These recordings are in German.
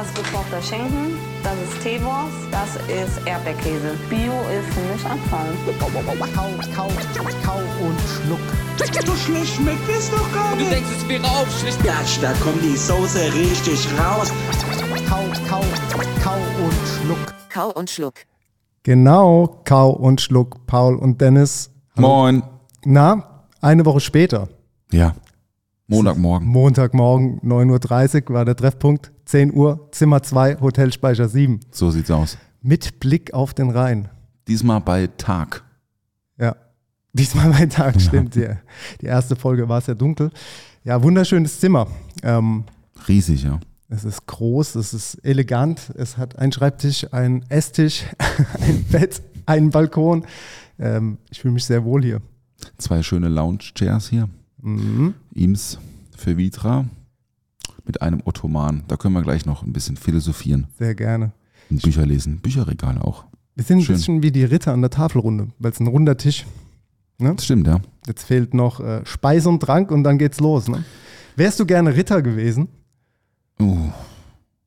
Das ist gekochter Schinken, das ist Teewurst, das ist Erdbeerkäse. Bio ist für mich Abfall. Kau, kau, kau und schluck. So schlecht schmeckt es doch gar Du nicht. denkst, es wäre aufschlicht. Gatsch, da kommt die Soße richtig raus. Kau, kau, kau und schluck. Kau und Schluck. Genau, Kau und Schluck, Paul und Dennis. Moin. Na, eine Woche später, Ja. Montagmorgen. Montagmorgen, 9.30 Uhr war der Treffpunkt, 10 Uhr, Zimmer 2, Hotelspeicher 7. So sieht's aus. Mit Blick auf den Rhein. Diesmal bei Tag. Ja, diesmal mein Tag, stimmt. Die, die erste Folge war es ja dunkel. Ja, wunderschönes Zimmer. Ähm, Riesig, ja. es ist groß, es ist elegant. Es hat einen Schreibtisch, einen Esstisch, ein Bett, einen Balkon. Ähm, ich fühle mich sehr wohl hier. Zwei schöne Lounge-Chairs hier. Mhm. Eames für Vitra. Mit einem Ottoman. Da können wir gleich noch ein bisschen philosophieren. Sehr gerne. Und Bücher lesen. Bücherregal auch. Wir sind ein Schön. bisschen wie die Ritter an der Tafelrunde, weil es ein runder Tisch. Das stimmt, ja. Jetzt fehlt noch äh, Speise und Trank und dann geht's los. Ne? Wärst du gerne Ritter gewesen? Uh,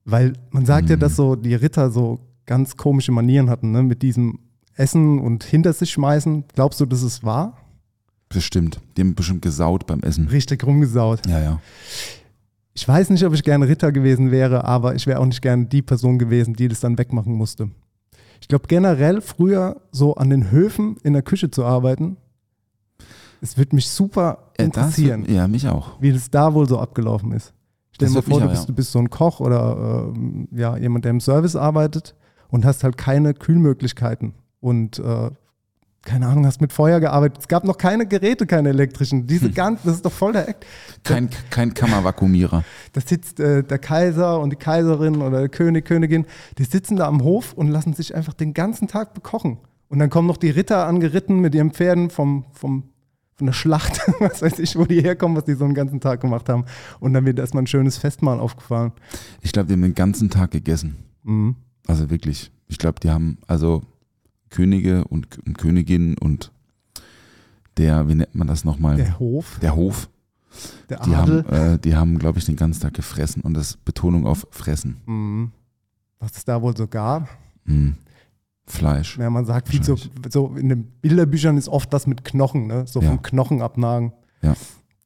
Weil man sagt ja, Mhm. dass so die Ritter so ganz komische Manieren hatten, ne? mit diesem Essen und hinter sich schmeißen. Glaubst du, das ist wahr? bestimmt. Die haben bestimmt gesaut beim Essen. Richtig rumgesaut. Ja, ja. Ich weiß nicht, ob ich gerne Ritter gewesen wäre, aber ich wäre auch nicht gerne die Person gewesen, die das dann wegmachen musste. Ich glaube generell früher so an den Höfen in der Küche zu arbeiten, es würde mich super Äh, interessieren, ja, mich auch. wie das da wohl so abgelaufen ist. Stell dir mal vor, du auch, bist, ja. du bist so ein Koch oder ähm, ja, jemand, der im Service arbeitet und hast halt keine Kühlmöglichkeiten und äh, keine Ahnung, hast mit Feuer gearbeitet. Es gab noch keine Geräte, keine elektrischen. Diese Hm. ganz, das ist doch voll der Act. Kein, kein Kammervakuumierer. Da sitzt äh, der Kaiser und die Kaiserin oder der König, Königin, die sitzen da am Hof und lassen sich einfach den ganzen Tag bekochen. Und dann kommen noch die Ritter angeritten mit ihren Pferden vom, vom, von der Schlacht, was weiß ich, wo die herkommen, was die so einen ganzen Tag gemacht haben. Und dann wird erstmal ein schönes Festmahl aufgefahren. Ich glaube, die haben den ganzen Tag gegessen. Mhm. Also wirklich. Ich glaube, die haben also Könige und, und Königinnen und der, wie nennt man das nochmal? Der Hof, Der Hof. der Die Adel. haben, äh, die haben, glaube ich, den ganzen Tag gefressen und das Betonung auf fressen. Mhm. Was es da wohl so gab. Mm. Fleisch. Ja, man sagt viel so, so in den Bilderbüchern ist oft das mit Knochen, ne? so Ja. vom Knochen abnagen. Ja.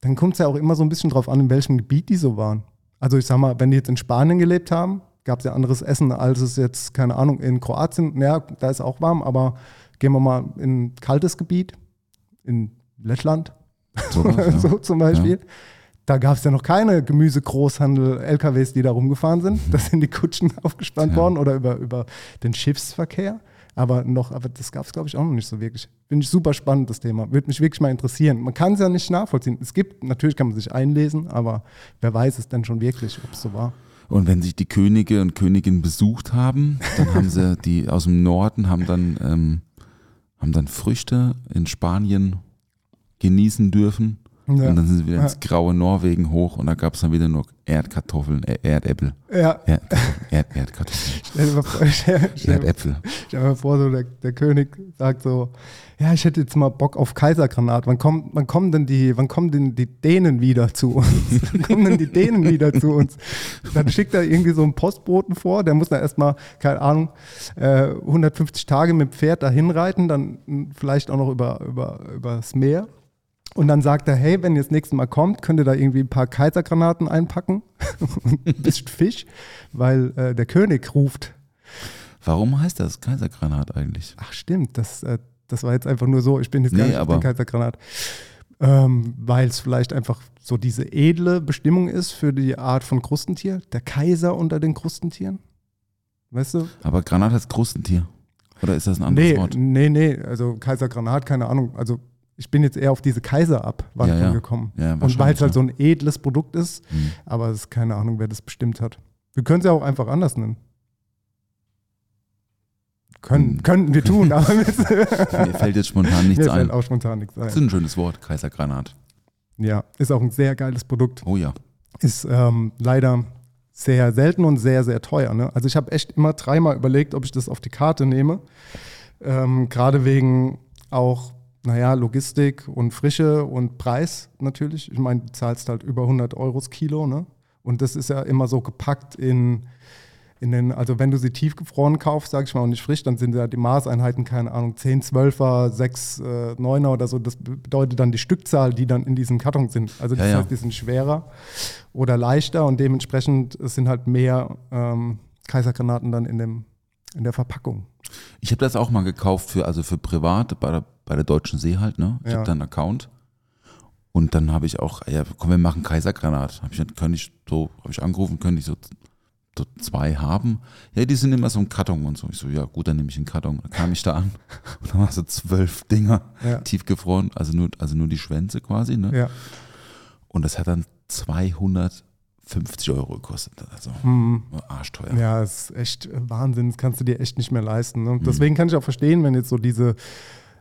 Dann kommt es ja auch immer so ein bisschen drauf an, in welchem Gebiet die so waren. Also ich sag mal, wenn die jetzt in Spanien gelebt haben, gab es ja anderes Essen, als es jetzt, keine Ahnung, in Kroatien, ja, da ist auch warm, aber gehen wir mal in ein kaltes Gebiet, in Lettland, ja. so zum Beispiel. Da gab es ja noch keine Gemüsegroßhandel, LKWs, die da rumgefahren sind. Da sind die Kutschen aufgespannt Ja. worden oder über, über den Schiffsverkehr. Aber noch, aber das gab es, glaube ich, auch noch nicht so wirklich. Finde ich super spannend, das Thema. Würde mich wirklich mal interessieren. Man kann es ja nicht nachvollziehen. Es gibt, natürlich kann man sich einlesen, aber wer weiß es denn schon wirklich, ob es so war. Und wenn sich die Könige und Königinnen besucht haben, dann haben sie die aus dem Norden haben dann, ähm, haben dann Früchte in Spanien genießen dürfen. Ja. Und dann sind sie wieder ins graue Norwegen hoch und da gab es dann wieder nur Erdkartoffeln, äh, Erdäpfel. Ja, Erdkartoffeln, Erd, Erdkartoffeln. stell dir mal vor, stell, Erdäpfel. stell dir mal vor so der, der König sagt so, ja, ich hätte jetzt mal Bock auf Kaisergranat. Wann kommen, wann kommen denn die, wann kommen denn die Dänen wieder zu uns? wann kommen denn die Dänen wieder zu uns? Dann schickt er irgendwie so einen Postboten vor, der muss dann erstmal, keine Ahnung, äh, 150 Tage mit dem Pferd dahin reiten, dann vielleicht auch noch über, über, übers Meer. Und dann sagt er, hey, wenn ihr das nächste Mal kommt, könnt ihr da irgendwie ein paar Kaisergranaten einpacken und ein bisschen Fisch, weil äh, der König ruft. Warum heißt das Kaisergranat eigentlich? Ach stimmt, das, äh, das war jetzt einfach nur so, ich bin jetzt gar Nee, nicht auf aber- Kaisergranat. Ähm, weil es vielleicht einfach so diese edle Bestimmung ist für die Art von Krustentier. Der Kaiser unter den Krustentieren. Weißt du? Aber Granat heißt Krustentier. Oder ist das ein anderes Nee, Wort? nee, nee, also Kaisergranat, keine Ahnung. Also ich bin jetzt eher auf diese Kaiserabwandlung Ja, ja. gekommen. Ja, Und weil es halt so ein edles Produkt ist, Hm. aber es ist keine Ahnung, wer das bestimmt hat. Wir können es ja auch einfach anders nennen. Können, Hm. könnten wir tun, aber mir Mir fällt jetzt spontan nichts mir fällt ein. auch spontan nichts Das ist ein. ein schönes Wort, Kaisergranat. Ja, ist auch ein sehr geiles Produkt. Oh ja. Ist ähm, leider sehr selten und sehr, sehr teuer. Ne? Also ich habe echt immer dreimal überlegt, ob ich das auf die Karte nehme. Ähm, Gerade wegen auch, naja, Logistik und Frische und Preis natürlich. Ich meine, du zahlst halt über 100 Euro das Kilo. Ne? Und das ist ja immer so gepackt in in den, also wenn du sie tiefgefroren kaufst, sag ich mal, und nicht frisch, dann sind ja die Maßeinheiten, keine Ahnung, 10, 12er, 6, äh, 9er oder so. Das bedeutet dann die Stückzahl, die dann in diesem Karton sind. Also das Ja, ja. heißt, die sind schwerer oder leichter und dementsprechend sind halt mehr ähm, Kaisergranaten dann in, dem, in der Verpackung. Ich habe das auch mal gekauft für, also für privat bei der, bei der Deutschen See halt, ne? Ich Ja. habe da einen Account. Und dann habe ich auch, ja, komm, wir machen Kaisergranat. Habe ich, könnte ich so, habe ich angerufen, könnte ich so, so zwei haben. Ja, die sind immer so im Karton und so. Ich so, ja gut, dann nehme ich einen Karton. Dann kam ich da an und dann war so zwölf Dinger Ja. tiefgefroren, also nur, also nur die Schwänze quasi, ne? Ja. Und das hat dann 250 Euro gekostet. Also Mhm. arschteuer. Ja, ist echt Wahnsinn, das kannst du dir echt nicht mehr leisten. Ne? Deswegen kann ich auch verstehen, wenn jetzt so diese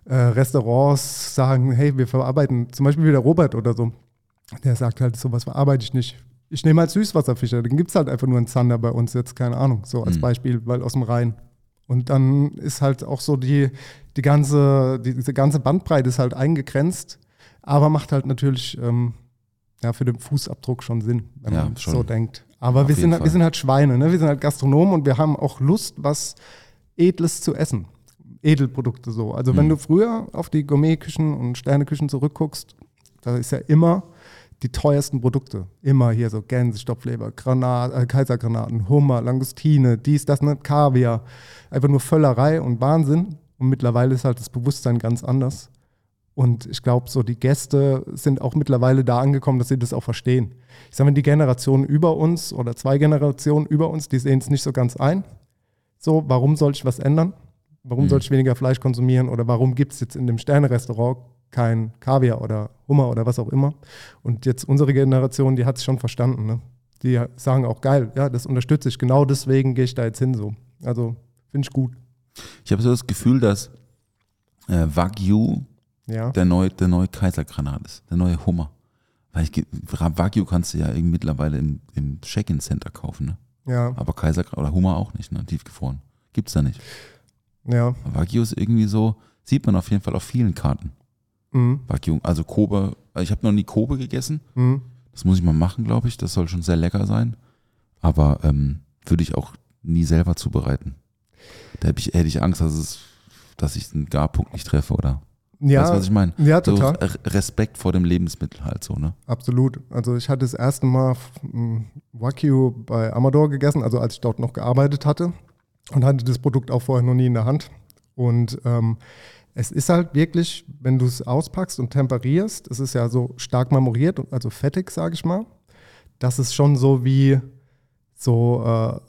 äh, Restaurants sagen, hey, wir verarbeiten, zum Beispiel wie der Robert oder so, der sagt halt, sowas verarbeite ich nicht. Ich nehme halt Süßwasserfischer, dann gibt es halt einfach nur einen Zander bei uns jetzt, keine Ahnung, so als Mhm. Beispiel, weil aus dem Rhein. Und dann ist halt auch so die, die ganze, die, diese ganze Bandbreite ist halt eingegrenzt, aber macht halt natürlich ähm, ja, für den Fußabdruck schon Sinn, wenn Ja, man schon. so denkt. Aber Auf wir sind, halt- wir sind halt Schweine, ne? wir sind halt Gastronomen und wir haben auch Lust, was Edles zu essen. Edelprodukte so. Also wenn Mhm. du früher auf die Gourmetküchen und Sterneküchen zurückguckst, da ist ja immer die teuersten Produkte. Immer hier so Gänse, Stopfleber, Granat, äh, Kaisergranaten, Hummer, Langustine, dies, das, ne, Kaviar. Einfach nur Völlerei und Wahnsinn. Und mittlerweile ist halt das Bewusstsein ganz anders. Und ich glaube, so die Gäste sind auch mittlerweile da angekommen, dass sie das auch verstehen. Ich sage mal, die Generation über uns oder zwei Generationen über uns, die sehen es nicht so ganz ein. So, warum soll ich was ändern? Warum Mhm. soll ich weniger Fleisch konsumieren? Oder warum gibt es jetzt in dem Sterne-Restaurant kein Kaviar oder Hummer oder was auch immer? Und jetzt unsere Generation, die hat es schon verstanden. Ne? Die sagen auch, geil, ja, das unterstütze ich. Genau deswegen gehe ich da jetzt hin so. Also, finde ich gut. Ich habe so das Gefühl, dass äh, Wagyu Ja. der neue, der neue Kaisergranat ist, der neue Hummer. Weil ich, Wagyu kannst du ja irgendwie mittlerweile im, im Check-in-Center kaufen, ne? Ja, Aber Kaiser oder Hummer auch nicht, ne? Tiefgefroren. Gibt's da nicht. Ja. Wagyu ist irgendwie so, sieht man auf jeden Fall auf vielen Karten. Mhm. Wagyu, also Kobe, ich habe noch nie Kobe gegessen. Mhm. Das muss ich mal machen, glaube ich. Das soll schon sehr lecker sein. Aber ähm, würde ich auch nie selber zubereiten. Da hätte ich, hätte ich Angst, dass, es, dass ich den Garpunkt nicht treffe, oder? Ja, Weißt du, was ich meine? ja, So total. Re- Respekt vor dem Lebensmittel halt so, ne? Absolut. Also ich hatte das erste Mal mm, Wagyu bei Amador gegessen, also als ich dort noch gearbeitet hatte und hatte das Produkt auch vorher noch nie in der Hand. Und ähm, es ist halt wirklich, wenn du es auspackst und temperierst, es ist ja so stark marmoriert, also fettig, sage ich mal, dass es schon so wie so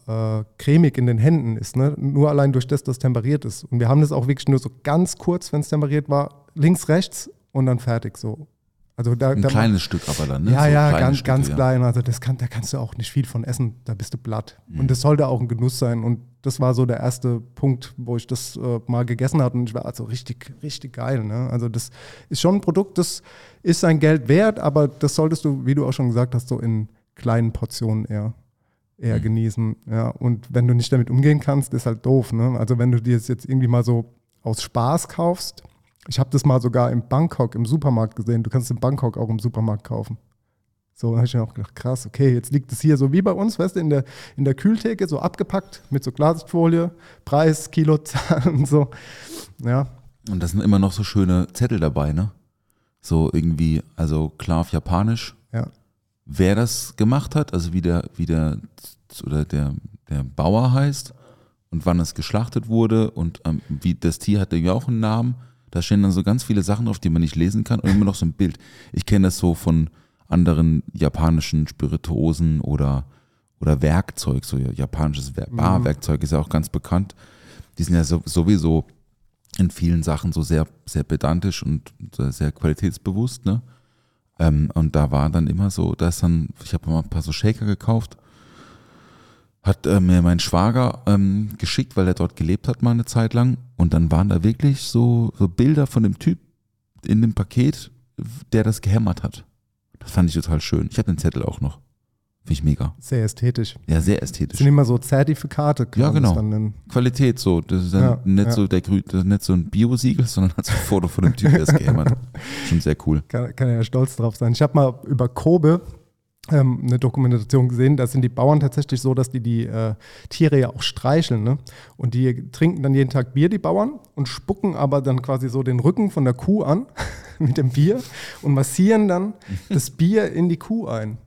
äh, äh, cremig in den Händen ist. Ne? Nur allein durch das, dass temperiert ist. Und wir haben das auch wirklich nur so ganz kurz, wenn es temperiert war, links, rechts und dann fertig so. Also da, Ein da kleines Stück aber dann, ne? ja, So ja, ganz, Stücke, ganz ja. klein. Also das kann, da kannst du auch nicht viel von essen. Da bist du platt. Mhm. Und das sollte auch ein Genuss sein. Und das war so der erste Punkt, wo ich das äh, mal gegessen hatte. Und ich war also richtig, richtig geil. Ne? Also das ist schon ein Produkt, das ist sein Geld wert, aber das solltest du, wie du auch schon gesagt hast, so in kleinen Portionen eher, eher Mhm. genießen. Ja? Und wenn du nicht damit umgehen kannst, ist halt doof. Ne? Also wenn du dir das jetzt irgendwie mal so aus Spaß kaufst, ich habe das mal sogar in Bangkok im Supermarkt gesehen. Du kannst in Bangkok auch im Supermarkt kaufen. So, dann habe ich mir auch gedacht, krass, okay, jetzt liegt es hier so wie bei uns, weißt du, in der, in der Kühltheke, so abgepackt mit so Glasfolie, Preis, Kilozahl und so. Ja, Und da sind immer noch so schöne Zettel dabei, ne? So irgendwie, also klar auf Japanisch, ja, wer das gemacht hat, also wie der, wie der oder der, der Bauer heißt und wann es geschlachtet wurde und ähm, wie das Tier hat ja auch einen Namen. Da stehen dann so ganz viele Sachen drauf, die man nicht lesen kann und immer noch so ein Bild. Ich kenne das so von anderen japanischen Spirituosen oder, oder Werkzeug, so japanisches Wer- Barwerkzeug ist ja auch ganz bekannt. Die sind ja so, sowieso in vielen Sachen so sehr, sehr pedantisch und sehr, sehr qualitätsbewusst, ne? Ähm, und da war dann immer so, da ist dann, ich habe mal ein paar so Shaker gekauft, hat äh, mir mein Schwager ähm, geschickt, weil er dort gelebt hat mal eine Zeit lang. Und dann waren da wirklich so, so Bilder von dem Typ in dem Paket, der das gehämmert hat. Das fand ich total schön. Ich habe den Zettel auch noch. Finde ich mega. sehr ästhetisch. Ja, sehr Das ästhetisch. sind immer so Zertifikate, Ja, genau. das. Qualität so. Das ist dann Ja, nicht, ja. So der, das nicht so ein Bio-Siegel, sondern hat so ein Foto von dem Typ, der es gehämmert hat. Schon sehr cool. Kann, kann er ja stolz drauf sein. Ich habe mal über Kobe ähm, eine Dokumentation gesehen, da sind die Bauern tatsächlich so, dass die die äh, Tiere ja auch streicheln. Ne? Und die trinken dann jeden Tag Bier, die Bauern, und spucken aber dann quasi so den Rücken von der Kuh an mit dem Bier und massieren dann das Bier in die Kuh ein.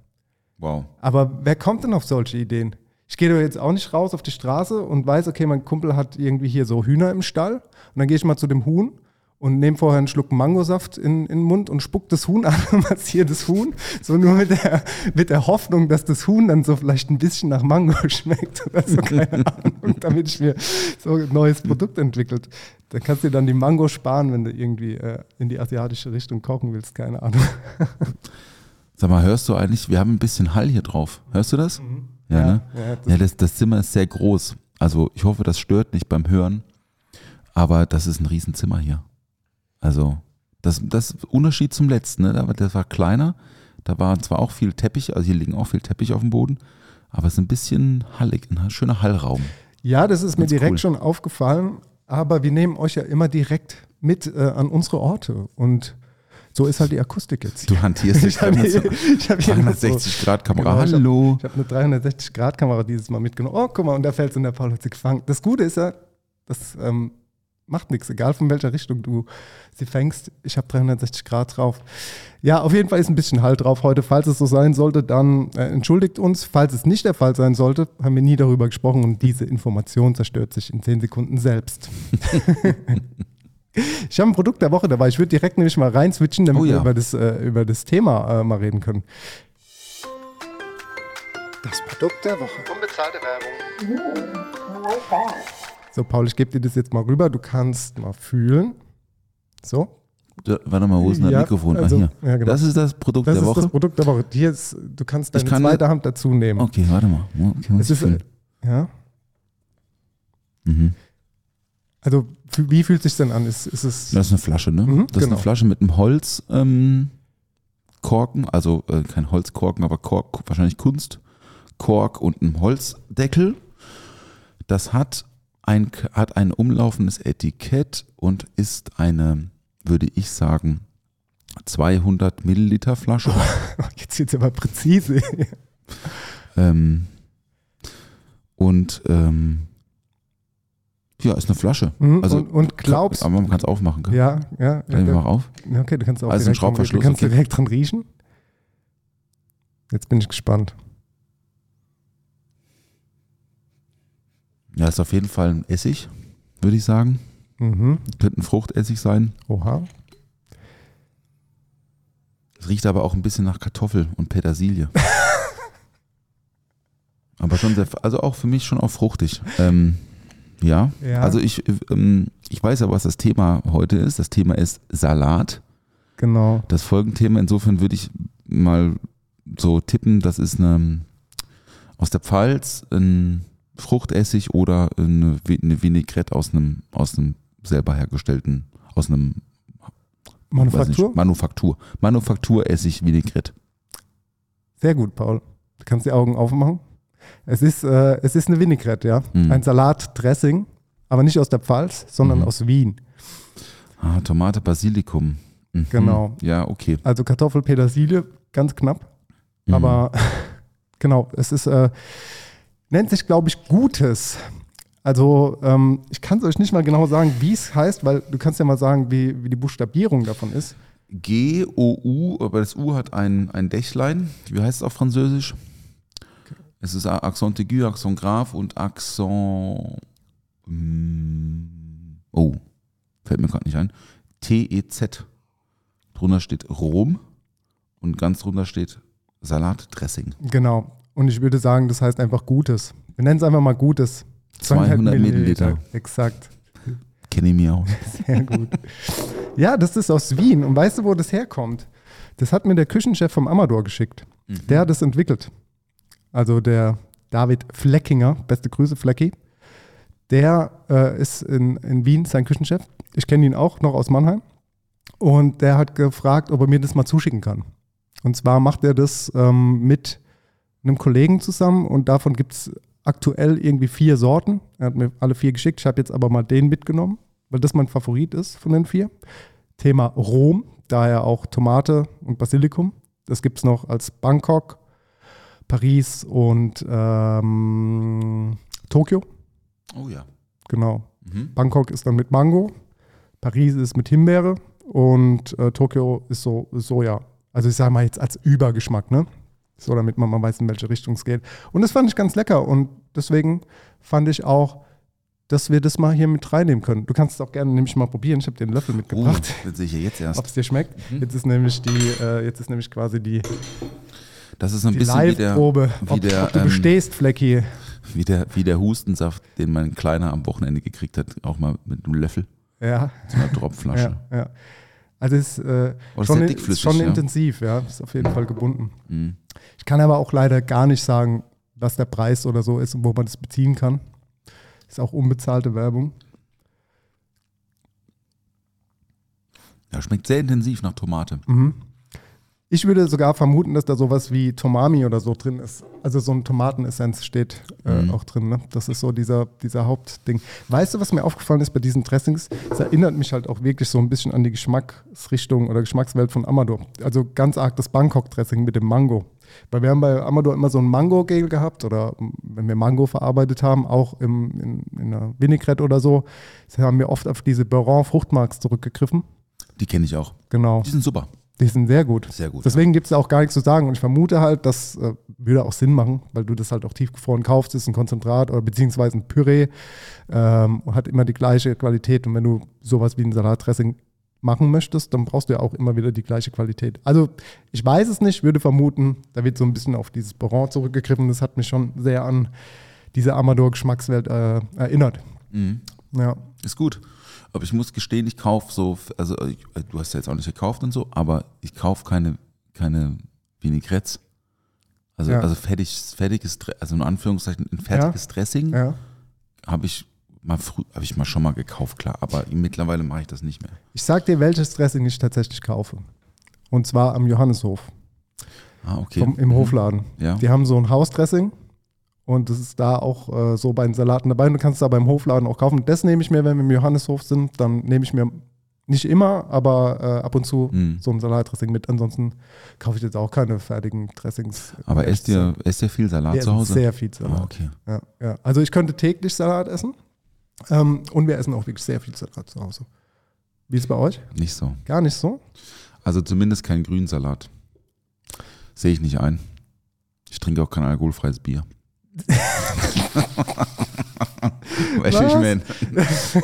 Wow. Aber wer kommt denn auf solche Ideen? Ich gehe doch jetzt auch nicht raus auf die Straße und weiß, okay, mein Kumpel hat irgendwie hier so Hühner im Stall. Und dann gehe ich mal zu dem Huhn und nehme vorher einen Schluck Mangosaft in, in den Mund und spuck das Huhn an und massiere das Huhn. So nur mit der, mit der Hoffnung, dass das Huhn dann so vielleicht ein bisschen nach Mango schmeckt oder so, keine Ahnung, damit ich mir so ein neues Produkt entwickelt. Dann kannst du dir dann die Mango sparen, wenn du irgendwie äh, in die asiatische Richtung kochen willst, keine Ahnung. Sag mal, hörst du eigentlich, wir haben ein bisschen Hall hier drauf. Hörst du das? Ja, Mhm. Ja, ne? ja, das- ja das, das Zimmer ist sehr groß. Also ich hoffe, das stört nicht beim Hören. Aber das ist ein Riesenzimmer hier. Also das, das Unterschied zum letzten. Ne? Das war kleiner. Da war zwar auch viel Teppich, also hier liegen auch viel Teppich auf dem Boden. Aber es ist ein bisschen hallig, ein schöner Hallraum. Ja, das ist mir Ganz direkt cool. schon aufgefallen, aber wir nehmen euch ja immer direkt mit äh, an unsere Orte und so ist halt die Akustik jetzt. Du hantierst dich ich habe gerade hier, mit ich hab hier immer so, 360 Grad Kamera. Genau, hab- Hallo. ich habe eine 360-Grad-Kamera dieses Mal mitgenommen. Oh, guck mal, und da fällt es in der Paul hat sie gefangen. Das Gute ist ja, das ähm, macht nichts, egal von welcher Richtung du sie fängst. Ich habe 360 Grad drauf. Ja, auf jeden Fall ist ein bisschen Halt drauf heute. Falls es so sein sollte, dann äh, entschuldigt uns. Falls es nicht der Fall sein sollte, haben wir nie darüber gesprochen und diese Information zerstört sich in 10 Sekunden selbst. ich habe ein Produkt der Woche dabei. Ich würde direkt nämlich mal rein switchen, damit Oh ja. wir über das, äh, über das Thema äh, mal reden können. Das Produkt der Woche. Unbezahlte Werbung. So, Paul, ich gebe dir das jetzt mal rüber. Du kannst mal fühlen. So. Da, warte mal, wo ist denn das Ja, Mikrofon? also, ah, hier. ja, genau. Das ist das Produkt Das der ist Woche. das Produkt der Woche. Hier ist, du kannst deine kann- zweite Hand dazu nehmen. Okay, warte mal. Okay, Es ist, äh, ja. mhm. Also, wie fühlt sich denn an? Ist, ist es. Das ist eine Flasche, ne? Mhm, das ist genau. eine Flasche mit einem Holzkorken, ähm, also äh, kein Holzkorken, aber Kork, wahrscheinlich Kunstkork und einem Holzdeckel. Das hat ein, hat ein umlaufendes Etikett und ist eine, würde ich sagen, 200 Milliliter Flasche. Jetzt wird es aber präzise. ähm, und ähm, ja, ist eine Flasche. Mhm, Also, und, und glaubst. Aber man kann es aufmachen. Gell? Ja, ja. Kann ich ja, mal auf? okay, du kannst auch Also direkt, dran- Schraubverschluss, du kannst okay. direkt dran riechen. Jetzt bin ich gespannt. Ja, ist auf jeden Fall ein Essig, würde ich sagen. Mhm. Könnte ein Fruchtessig sein. Oha. Es riecht aber auch ein bisschen nach Kartoffel und Petersilie. aber schon sehr, also auch für mich schon auch fruchtig. Ähm, ja. Ja. also ich, ähm, ich weiß ja, was das Thema heute ist. Das Thema ist Salat. Genau. Das Folgenthema, insofern würde ich mal so tippen, das ist eine, aus der Pfalz ein Fruchtessig oder eine, eine Vinaigrette aus einem, aus einem selber hergestellten, aus einem Manufaktur? Nicht, Manufaktur. Manufakturessig Vinaigrette. Sehr gut, Paul. Du kannst die Augen aufmachen. Es ist, äh, es ist eine Vinaigrette, ja. Mhm. Ein Salatdressing, aber nicht aus der Pfalz, sondern Mhm. aus Wien. Ah, Tomate, Basilikum. Mhm. Genau. Ja, okay. Also Kartoffel, Petersilie, ganz knapp. Mhm. Aber genau, es ist, äh, nennt sich, glaube ich, Gutes. Also ähm, ich kann es euch nicht mal genau sagen, wie es heißt, weil du kannst ja mal sagen, wie, wie die Buchstabierung davon ist. G, O, U, aber das U hat ein, ein Dächlein. Wie heißt es auf Französisch? Es ist Accent aigu, Accent grave und Accent. mm, Oh, fällt mir gerade nicht ein. T-E-Z. Drunter steht Rom und ganz drunter steht Salatdressing. Genau. Und ich würde sagen, das heißt einfach Gutes. Wir nennen es einfach mal Gutes. 200 Milliliter. Exakt. Kenne ich mir aus. Sehr gut. ja, das ist aus Wien. Und weißt du, wo das herkommt? Das hat mir der Küchenchef vom Amador geschickt. Der hat das entwickelt. Also der David Fleckinger, beste Grüße, Flecki. Der äh, ist in, in Wien sein Küchenchef. Ich kenne ihn auch noch aus Mannheim. Und der hat gefragt, ob er mir das mal zuschicken kann. Und zwar macht er das ähm, mit einem Kollegen zusammen und davon gibt es aktuell irgendwie vier Sorten. Er hat mir alle vier geschickt. Ich habe jetzt aber mal den mitgenommen, weil das mein Favorit ist von den vier. Thema Rom, daher auch Tomate und Basilikum. Das gibt es noch als Bangkok, Paris und ähm, Tokio. Oh ja. Genau. Mhm. Bangkok ist dann mit Mango, Paris ist mit Himbeere und äh, Tokio ist so Soja. Also ich sage mal jetzt als Übergeschmack, ne? So, damit man mal weiß, in welche Richtung es geht. Und das fand ich ganz lecker und deswegen fand ich auch, dass wir das mal hier mit reinnehmen können. Du kannst es auch gerne nämlich mal probieren. Ich habe dir einen Löffel Oh, mitgebracht. das sehe ich jetzt Ob erst. es dir schmeckt. Mhm. Jetzt ist nämlich die, äh, jetzt ist nämlich quasi die, Das ist ein bisschen wie der, Live-Probe, wie ob, der, ob du ähm, bestehst, Flecki. wie, der, wie der Hustensaft, den mein Kleiner am Wochenende gekriegt hat, auch mal mit einem Löffel, Ja, so einer Tropfflasche. ja, ja. Also es ist äh, Oh, schon, ist dickflüssig, schon ja. intensiv, ja. Ist auf jeden Fall gebunden. Mhm. Ich kann aber auch leider gar nicht sagen, was der Preis oder so ist und wo man das beziehen kann. Ist auch unbezahlte Werbung. Ja, schmeckt sehr intensiv nach Tomate. Mhm. Ich würde sogar vermuten, dass da sowas wie Tomami oder so drin ist. Also so ein Tomatenessenz steht äh, Mhm. auch drin. Ne? Das ist so dieser, dieser Hauptding. Weißt du, was mir aufgefallen ist bei diesen Dressings? Es erinnert mich halt auch wirklich so ein bisschen an die Geschmacksrichtung oder Geschmackswelt von Amador. Also ganz arg das Bangkok-Dressing mit dem Mango. Weil wir haben bei Amador immer so ein Mango-Gel gehabt oder wenn wir Mango verarbeitet haben, auch im, in, in einer Vinaigrette oder so, haben wir oft auf diese Baron-Fruchtmarks zurückgegriffen. Die kenne ich auch. Genau. Die sind super. Die sind sehr gut. Sehr gut. Deswegen gibt es auch gar nichts zu sagen. Und ich vermute halt, das äh, würde auch Sinn machen, weil du das halt auch tiefgefroren kaufst, ist ein Konzentrat oder beziehungsweise ein Püree, ähm, hat immer die gleiche Qualität. Und wenn du sowas wie ein Salatdressing machen möchtest, dann brauchst du ja auch immer wieder die gleiche Qualität. Also ich weiß es nicht, würde vermuten, da wird so ein bisschen auf dieses Baron zurückgegriffen. Das hat mich schon sehr an diese Amador-Geschmackswelt äh, erinnert. Mhm. Ja. Ist gut. Aber ich muss gestehen, ich kaufe so, also ich, du hast ja jetzt auch nicht gekauft und so, aber ich kaufe keine, keine Vinaigrettes. Also, Ja. also fertig, fertiges, also in Anführungszeichen ein fertiges Dressing ja. habe ich mal früh, habe ich mal schon mal gekauft, klar, aber mittlerweile mache ich das nicht mehr. Ich sag dir, welches Dressing ich tatsächlich kaufe. Und zwar am Johanneshof. Ah, okay. vom, im Mhm. Hofladen. Ja. Die haben so ein Hausdressing und das ist da auch äh, so bei den Salaten dabei. Und du kannst es da beim Hofladen auch kaufen. Das nehme ich mir, wenn wir im Johanneshof sind, dann nehme ich mir nicht immer, aber äh, ab und zu Mhm. so ein Salatdressing mit. Ansonsten kaufe ich jetzt auch keine fertigen Dressings. Aber esst ihr, esst ihr viel Salat Wir zu Hause? Sehr viel Salat. Ah, okay. Ja, ja. Also ich könnte täglich Salat essen ähm, und wir essen auch wirklich sehr viel Salat zu Hause. Wie ist es bei euch? Nicht so. Gar nicht so? Also zumindest kein Grünsalat. Sehe ich nicht ein. Ich trinke auch kein alkoholfreies Bier. Weißt du, ich meine?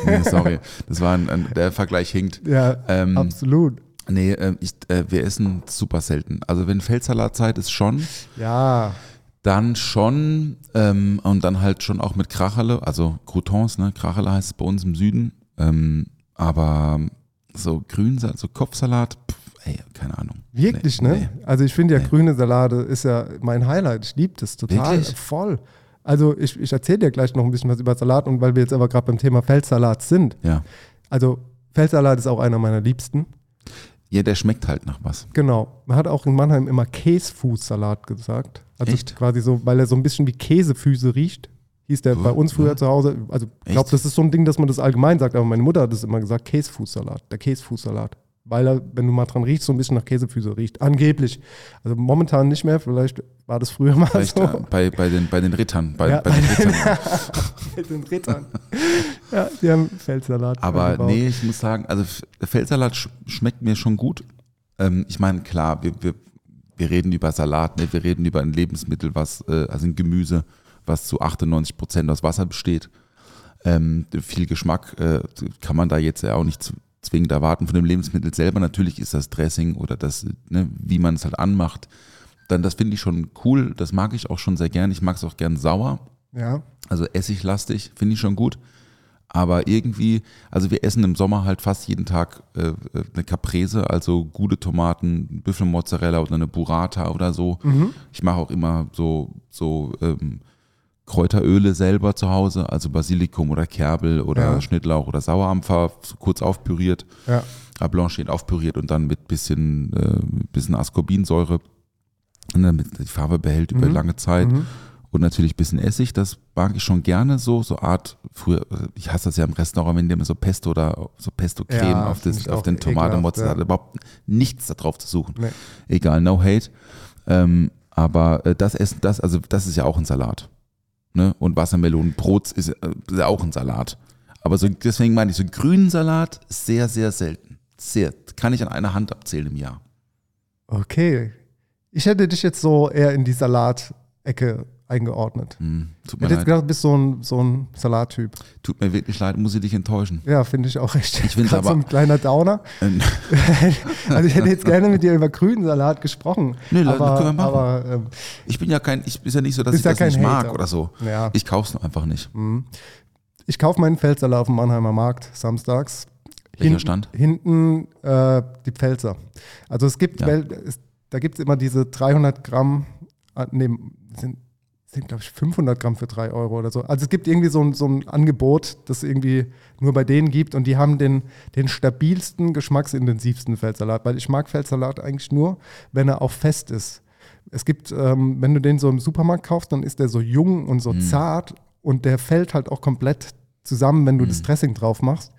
nee, sorry. Das war ein, ein, der Vergleich hinkt. Ja, Ähm, absolut. nee, äh, ich, äh, wir essen super selten. Also wenn Feldsalatzeit ist schon, Ja, dann schon ähm, und dann halt schon auch mit Kracherle, also Croutons, ne? Kracherle heißt es bei uns im Süden. Ähm, aber so Grünsalat, so Kopfsalat, pff, ey, keine Ahnung. Wirklich, Nee, ne? Also ich finde ja Nee. grüne Salate ist ja mein Highlight. Ich liebe das total. Wirklich? Voll. Also ich, ich erzähle dir gleich noch ein bisschen was über Salat und weil wir jetzt aber gerade beim Thema Feldsalat sind. Ja. Also Feldsalat ist auch einer meiner liebsten. Ja, der schmeckt halt nach was. Genau. Man hat auch in Mannheim immer Käsefußsalat gesagt. Also Echt? quasi so, weil er so ein bisschen wie Käsefüße riecht. Hieß der bei uns früher zu Hause. Also ich glaube, das ist so ein Ding, dass man das allgemein sagt, aber meine Mutter hat es immer gesagt, Käsefußsalat, der Käsefußsalat. Weil er, wenn du mal dran riechst, so ein bisschen nach Käsefüße riecht. Angeblich. Also momentan nicht mehr, vielleicht war das früher mal Vielleicht so. äh, bei, bei, den, bei den Rittern. Bei, Ja, bei den Rittern. Den Rittern. ja, die haben Feldsalat. Aber eingebaut. nee, ich muss sagen, also Feldsalat sch schmeckt mir schon gut. Ähm, ich meine, klar, wir, wir, wir reden über Salat, ne? wir reden über ein Lebensmittel, was, äh, also ein Gemüse, was zu 98 Prozent aus Wasser besteht. Ähm, viel Geschmack äh, kann man da jetzt ja auch nicht zwingend erwarten von dem Lebensmittel selber. Natürlich ist das Dressing oder das, ne, wie man es halt anmacht. Dann, das finde ich schon cool, das mag ich auch schon sehr gern. Ich mag es auch gern sauer. Ja, Also essiglastig, finde ich schon gut. Aber irgendwie, also wir essen im Sommer halt fast jeden Tag äh, äh, eine Caprese, also gute Tomaten, Büffelmozzarella oder eine Burrata oder so. Ich mache auch immer so, so ähm, Kräuteröle selber zu Hause, also Basilikum oder Kerbel oder Ja. Schnittlauch oder Sauerampfer, so kurz aufpüriert, ja. à blanchiert aufpüriert und dann mit bisschen, äh, bisschen Ascorbinsäure, ne, damit die Farbe behält über Mhm. lange Zeit. Mhm. Und natürlich ein bisschen Essig, das mag ich schon gerne so, so Art, früher, ich hasse das ja im Restaurant, wenn die immer so Pesto oder so Pesto-Creme Ja, auf, das, auf den Tomatenmozzarella, ekelhaft, ja. überhaupt nichts da drauf zu suchen. Nee. Egal, no hate. Ähm, Aber äh, das Essen, das, also das ist ja auch ein Salat. Ne? Und Wassermelonenbrot ist, äh, ist auch ein Salat. Aber so, deswegen meine ich, so grünen Salat sehr, sehr selten. Sehr, kann ich an einer Hand abzählen im Jahr. Okay. Ich hätte dich jetzt so eher in die Salat-Ecke eingeordnet. Hm, tut Ich mir hätte jetzt leid. gedacht, du bist so ein, so ein Salattyp. Tut mir wirklich leid, muss ich dich enttäuschen. Ja, finde ich auch recht. Ich find's Grad so aber- ein kleiner Downer. Ähm, Also ich hätte jetzt gerne mit dir über grünen Salat gesprochen. Nee, aber, können wir machen. aber ähm, Ich bin ja kein, ich ist ja nicht so, dass ich ja das nicht mag Hater. oder so. ja, Ich kauf's einfach nicht. ich kaufe meinen Feldsalat auf dem Mannheimer Markt samstags. Welcher Stand? Hinten äh, die Pfälzer. Also es gibt, Ja. Da gibt es immer diese 300 Gramm, äh, nee, sind, sind glaube ich 500 Gramm für 3 Euro oder so. Also es gibt irgendwie so ein, so ein Angebot, das irgendwie nur bei denen gibt und die haben den, den stabilsten, geschmacksintensivsten Feldsalat, weil ich mag Feldsalat eigentlich nur, wenn er auch fest ist. Es gibt, ähm, wenn du den so im Supermarkt kaufst, dann ist der so jung und so zart und der fällt halt auch komplett zusammen, wenn du das Dressing drauf machst.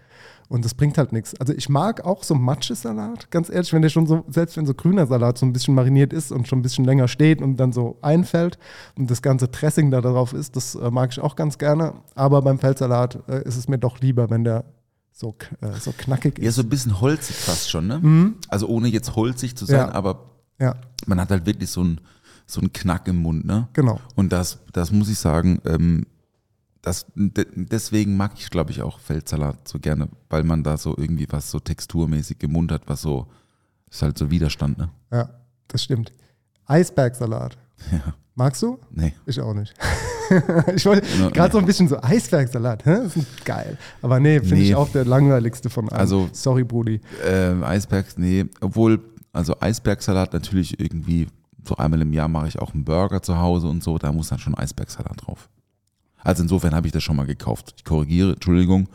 Und das bringt halt nichts. Also ich mag auch so Matschesalat, ganz ehrlich, wenn der schon so, selbst wenn so grüner Salat so ein bisschen mariniert ist und schon ein bisschen länger steht und dann so einfällt und das ganze Dressing da drauf ist, das äh, mag ich auch ganz gerne. Aber beim Feldsalat äh, ist es mir doch lieber, wenn der so, äh, so knackig Ja, ist. so ein bisschen holzig fast schon, ne? Also ohne jetzt holzig zu sein, Ja. aber Ja, man hat halt wirklich so einen so einen Knack im Mund, ne? genau. Und das, das muss ich sagen, ähm, das, de, deswegen mag ich, glaube ich, auch Feldsalat so gerne, weil man da so irgendwie was so texturmäßig im Mund hat, was so, ist halt so Widerstand, ne? Ja, das stimmt. Eisbergsalat. Ja, Magst du? nee. Ich auch nicht. ich wollte Ja, gerade nee. so ein bisschen so Eisbergsalat, hä? Das ist geil. Aber nee, finde Nee. ich auch der langweiligste von allen. Also- Sorry, Brudi. Ähm, Eisberg, nee, obwohl, also Eisbergsalat natürlich irgendwie, so einmal im Jahr mache ich auch einen Burger zu Hause und so, da muss dann schon Eisbergsalat drauf. Also insofern habe ich das schon mal gekauft. Ich korrigiere, Entschuldigung,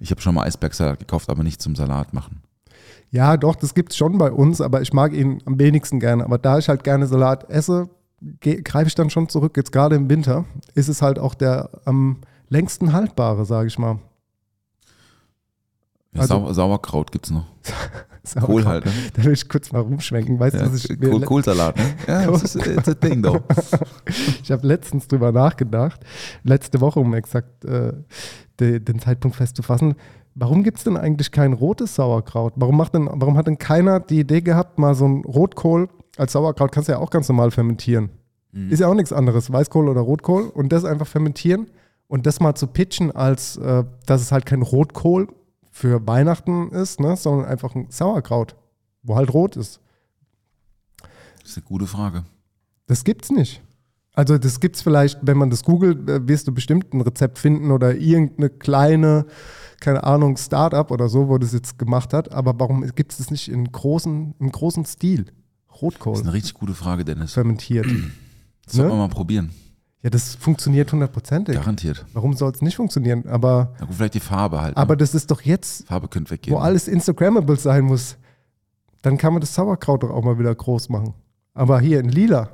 ich habe schon mal Eisbergsalat gekauft, aber nicht zum Salat machen. Ja, doch, das gibt es schon bei uns, aber ich mag ihn am wenigsten gerne. Aber da ich halt gerne Salat esse, greife ich dann schon zurück. Jetzt gerade im Winter ist es halt auch der am längsten haltbare, sage ich mal. Ja, Also- Sau Sauerkraut gibt es noch. Kohl halt, ne? Da will ich kurz mal rumschwenken. Weißt du, Ja, was ich Kohl, Kohlsalat, ne? Ja, das ist it's a thing, though. Ich habe letztens drüber nachgedacht, letzte Woche, um exakt äh, de, den Zeitpunkt festzufassen. Warum gibt es denn eigentlich kein rotes Sauerkraut? Warum, macht denn, warum hat denn keiner die Idee gehabt, mal so ein Rotkohl als Sauerkraut kannst du ja auch ganz normal fermentieren. Ist ja auch nichts anderes, Weißkohl oder Rotkohl und das einfach fermentieren und das mal zu pitchen, als äh, dass es halt kein Rotkohl für Weihnachten ist, ne, sondern einfach ein Sauerkraut, wo halt rot ist. Das ist eine gute Frage. Das gibt's nicht. Also das gibt's vielleicht, wenn man das googelt, äh, wirst du bestimmt ein Rezept finden oder irgendeine kleine, keine Ahnung, Start-up oder so, wo das jetzt gemacht hat. Aber warum gibt es das nicht in großen, im großen Stil? Das Rotkohl ist eine richtig gute Frage, Dennis. fermentiert. Das sollten ne? wir mal probieren. Ja, das funktioniert hundertprozentig. Garantiert. Warum soll es nicht funktionieren? Aber, Na gut, vielleicht die Farbe halt. aber ne? das ist doch jetzt, Farbe könnte weggehen. wo alles Instagrammable sein muss. Dann kann man das Sauerkraut doch auch mal wieder groß machen. Aber hier in lila,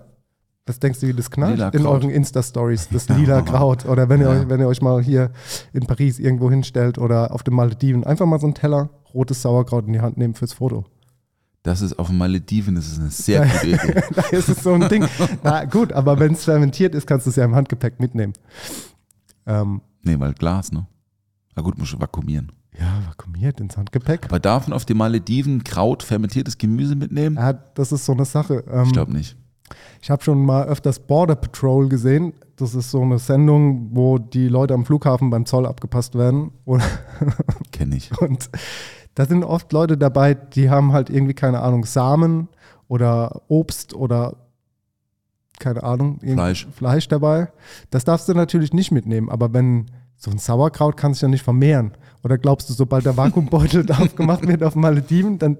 was denkst du, wie das knallt Lila in Kraut. euren Insta-Stories, das lila Kraut? Oder wenn ihr, Ja. euch, wenn ihr euch mal hier in Paris irgendwo hinstellt oder auf den Malediven, einfach mal so einen Teller rotes Sauerkraut in die Hand nehmen fürs Foto. Das ist auf den Malediven, das ist eine sehr gute Idee. da ist es so ein Ding. Na gut, aber wenn es fermentiert ist, kannst du es ja im Handgepäck mitnehmen. Ähm, Nee, weil Glas, ne? Na gut, muss schon vakuumieren. ja, vakuumiert ins Handgepäck. Aber darf man auf den Malediven Kraut, fermentiertes Gemüse mitnehmen? Ja, das ist so eine Sache. Ähm, Ich glaube nicht. Ich habe schon mal öfters Border Patrol gesehen. Das ist so eine Sendung, wo die Leute am Flughafen beim Zoll abgepasst werden. Kenne ich. und da sind oft Leute dabei, die haben halt irgendwie, keine Ahnung, Samen oder Obst oder keine Ahnung, Fleisch. Fleisch dabei. Das darfst du natürlich nicht mitnehmen. Aber wenn so ein Sauerkraut kann sich ja nicht vermehren. Oder glaubst du, sobald der Vakuumbeutel aufgemacht wird auf Malediven, dann,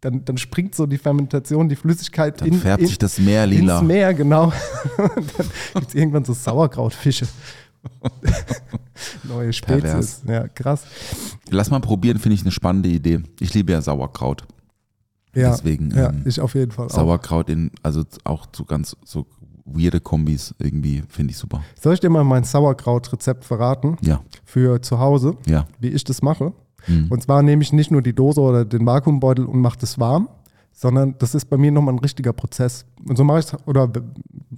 dann, dann springt so die Fermentation, die Flüssigkeit Dann in, färbt in, sich das Meer lila. ins Meer, genau. Dann gibt es irgendwann so Sauerkrautfische. Neue Spezies. Pervers. Ja, krass. Lass mal probieren, finde ich eine spannende Idee. Ich liebe ja Sauerkraut. Ja, Deswegen ja ähm, ich auf jeden Fall auch. Sauerkraut in, also auch so ganz so weirde Kombis irgendwie, finde ich super. Soll ich dir mal mein Sauerkraut-Rezept verraten Ja, für zu Hause, ja. wie ich das mache? Hm. Und zwar nehme ich nicht nur die Dose oder den Vakuumbeutel und mache das warm, sondern das ist bei mir nochmal ein richtiger Prozess. Und so mache ich es, oder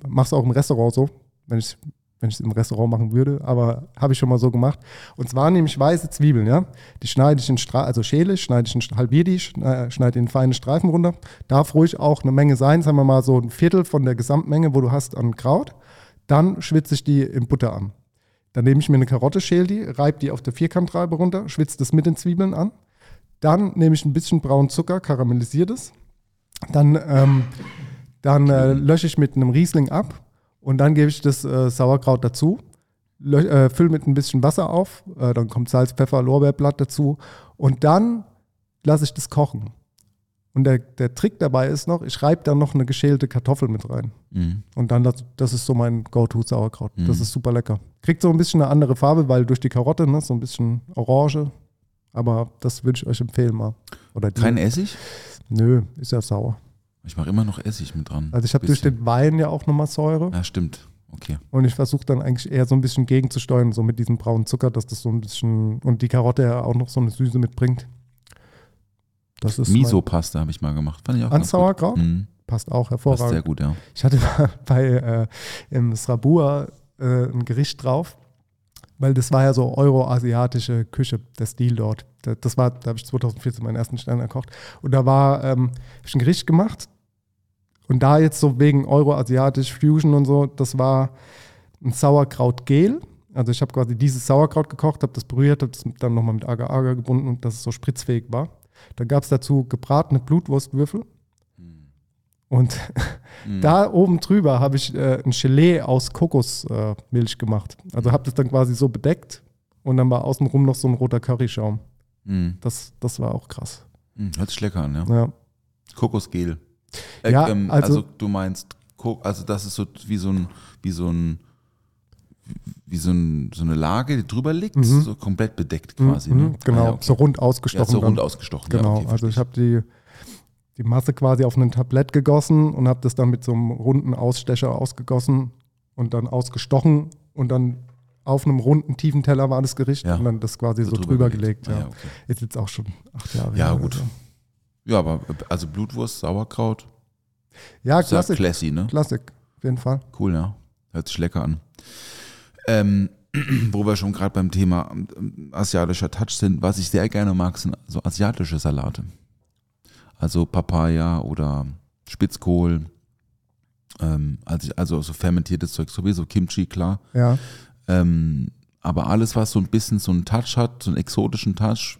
mache es auch im Restaurant so, wenn ich wenn ich es im Restaurant machen würde, aber habe ich schon mal so gemacht. Und zwar nehme ich weiße Zwiebeln, ja. Die schneide ich in Stra also schäle ich, schneide ich in halbiere die, schneide schneide in feine Streifen runter. Darf ruhig auch eine Menge sein, sagen wir mal so ein Viertel von der Gesamtmenge, wo du hast an Kraut. Dann schwitze ich die in Butter an. Dann nehme ich mir eine Karotte, schäle die, reibe die auf der Vierkantreibe runter, schwitze das mit den Zwiebeln an. Dann nehme ich ein bisschen braunen Zucker, karamellisiere das. Dann, ähm, dann äh, lösche ich mit einem Riesling ab und dann gebe ich das äh, Sauerkraut dazu, äh, fülle mit ein bisschen Wasser auf, äh, dann kommt Salz, Pfeffer, Lorbeerblatt dazu und dann lasse ich das kochen. Und der, der Trick dabei ist noch, ich reibe dann noch eine geschälte Kartoffel mit rein. Mhm. Und dann, das, das ist so mein Go-To-Sauerkraut. Mhm. Das ist super lecker. Kriegt so ein bisschen eine andere Farbe, weil durch die Karotte, ne, so ein bisschen Orange. Aber das würde ich euch empfehlen mal. Oder. Kein Essig? Nö, ist ja sauer. Ich mache immer noch Essig mit dran. Also ich habe durch den Wein ja auch nochmal Säure. Ja, stimmt. Okay. Und ich versuche dann eigentlich eher so ein bisschen gegenzusteuern, so mit diesem braunen Zucker, dass das so ein bisschen und die Karotte ja auch noch so eine Süße mitbringt. Das ist Miso-Pasta habe ich mal gemacht. Fand ich auch an ganz gut. Sauerkraut. Mhm. Passt auch Passt sehr hervorragend. gut, ja. Ich hatte mal bei äh, im Srabua äh, ein Gericht drauf, weil das war ja so euroasiatische Küche, der Stil dort. Da- Das war, da habe ich 2014 meinen ersten Stern erkocht. Und da war, ähm, ich ein Gericht gemacht. Und da jetzt so wegen euroasiatisch Fusion und so, das war ein Sauerkrautgel. Also ich habe quasi dieses Sauerkraut gekocht, habe das berührt, habe das dann nochmal mit Agar-Agar gebunden und dass es so spritzfähig war. Dann gab es dazu gebratene Blutwurstwürfel. Und Mhm. da oben drüber habe ich äh, ein Gelee aus Kokosmilch äh, gemacht. Also habe das dann quasi so bedeckt und dann war außenrum noch so ein roter Curryschaum. Mhm. Das, das war auch krass. Mhm. Hört sich lecker an, ja. Ja. Kokosgel. Äh, Ja, ähm, also- also, du meinst, also das ist so wie so ein, wie so ein, wie so, ein, so eine Lage, die drüber liegt, Mhm. so komplett bedeckt quasi. Mhm, ne? Genau, Ah, ja, okay. so rund ja, ausgestochen. so dann. rund ausgestochen. Genau, ja, okay, also ich habe die, die Masse quasi auf ein Tablett gegossen und habe das dann mit so einem runden Ausstecher ausgegossen und dann ausgestochen und dann auf einem runden, tiefen Teller war das Gericht Ja. und dann das quasi so, So drüber, drüber gelegt. gelegt. ja. Ah, ja, okay. Ist jetzt auch schon acht Jahre Ja, gut. so. Ja, aber also Blutwurst, Sauerkraut, Ja, Klassik. classy, ne? Klassik, auf jeden Fall. Cool, ja. Hört sich lecker an. Ähm, wo wir schon gerade beim Thema ähm, asiatischer Touch sind, was ich sehr gerne mag, sind so asiatische Salate. Also Papaya oder Spitzkohl, ähm, also, also so fermentiertes Zeug, sowieso Kimchi, klar. Ja. Ähm, aber alles, was so ein bisschen so einen Touch hat, so einen exotischen Touch,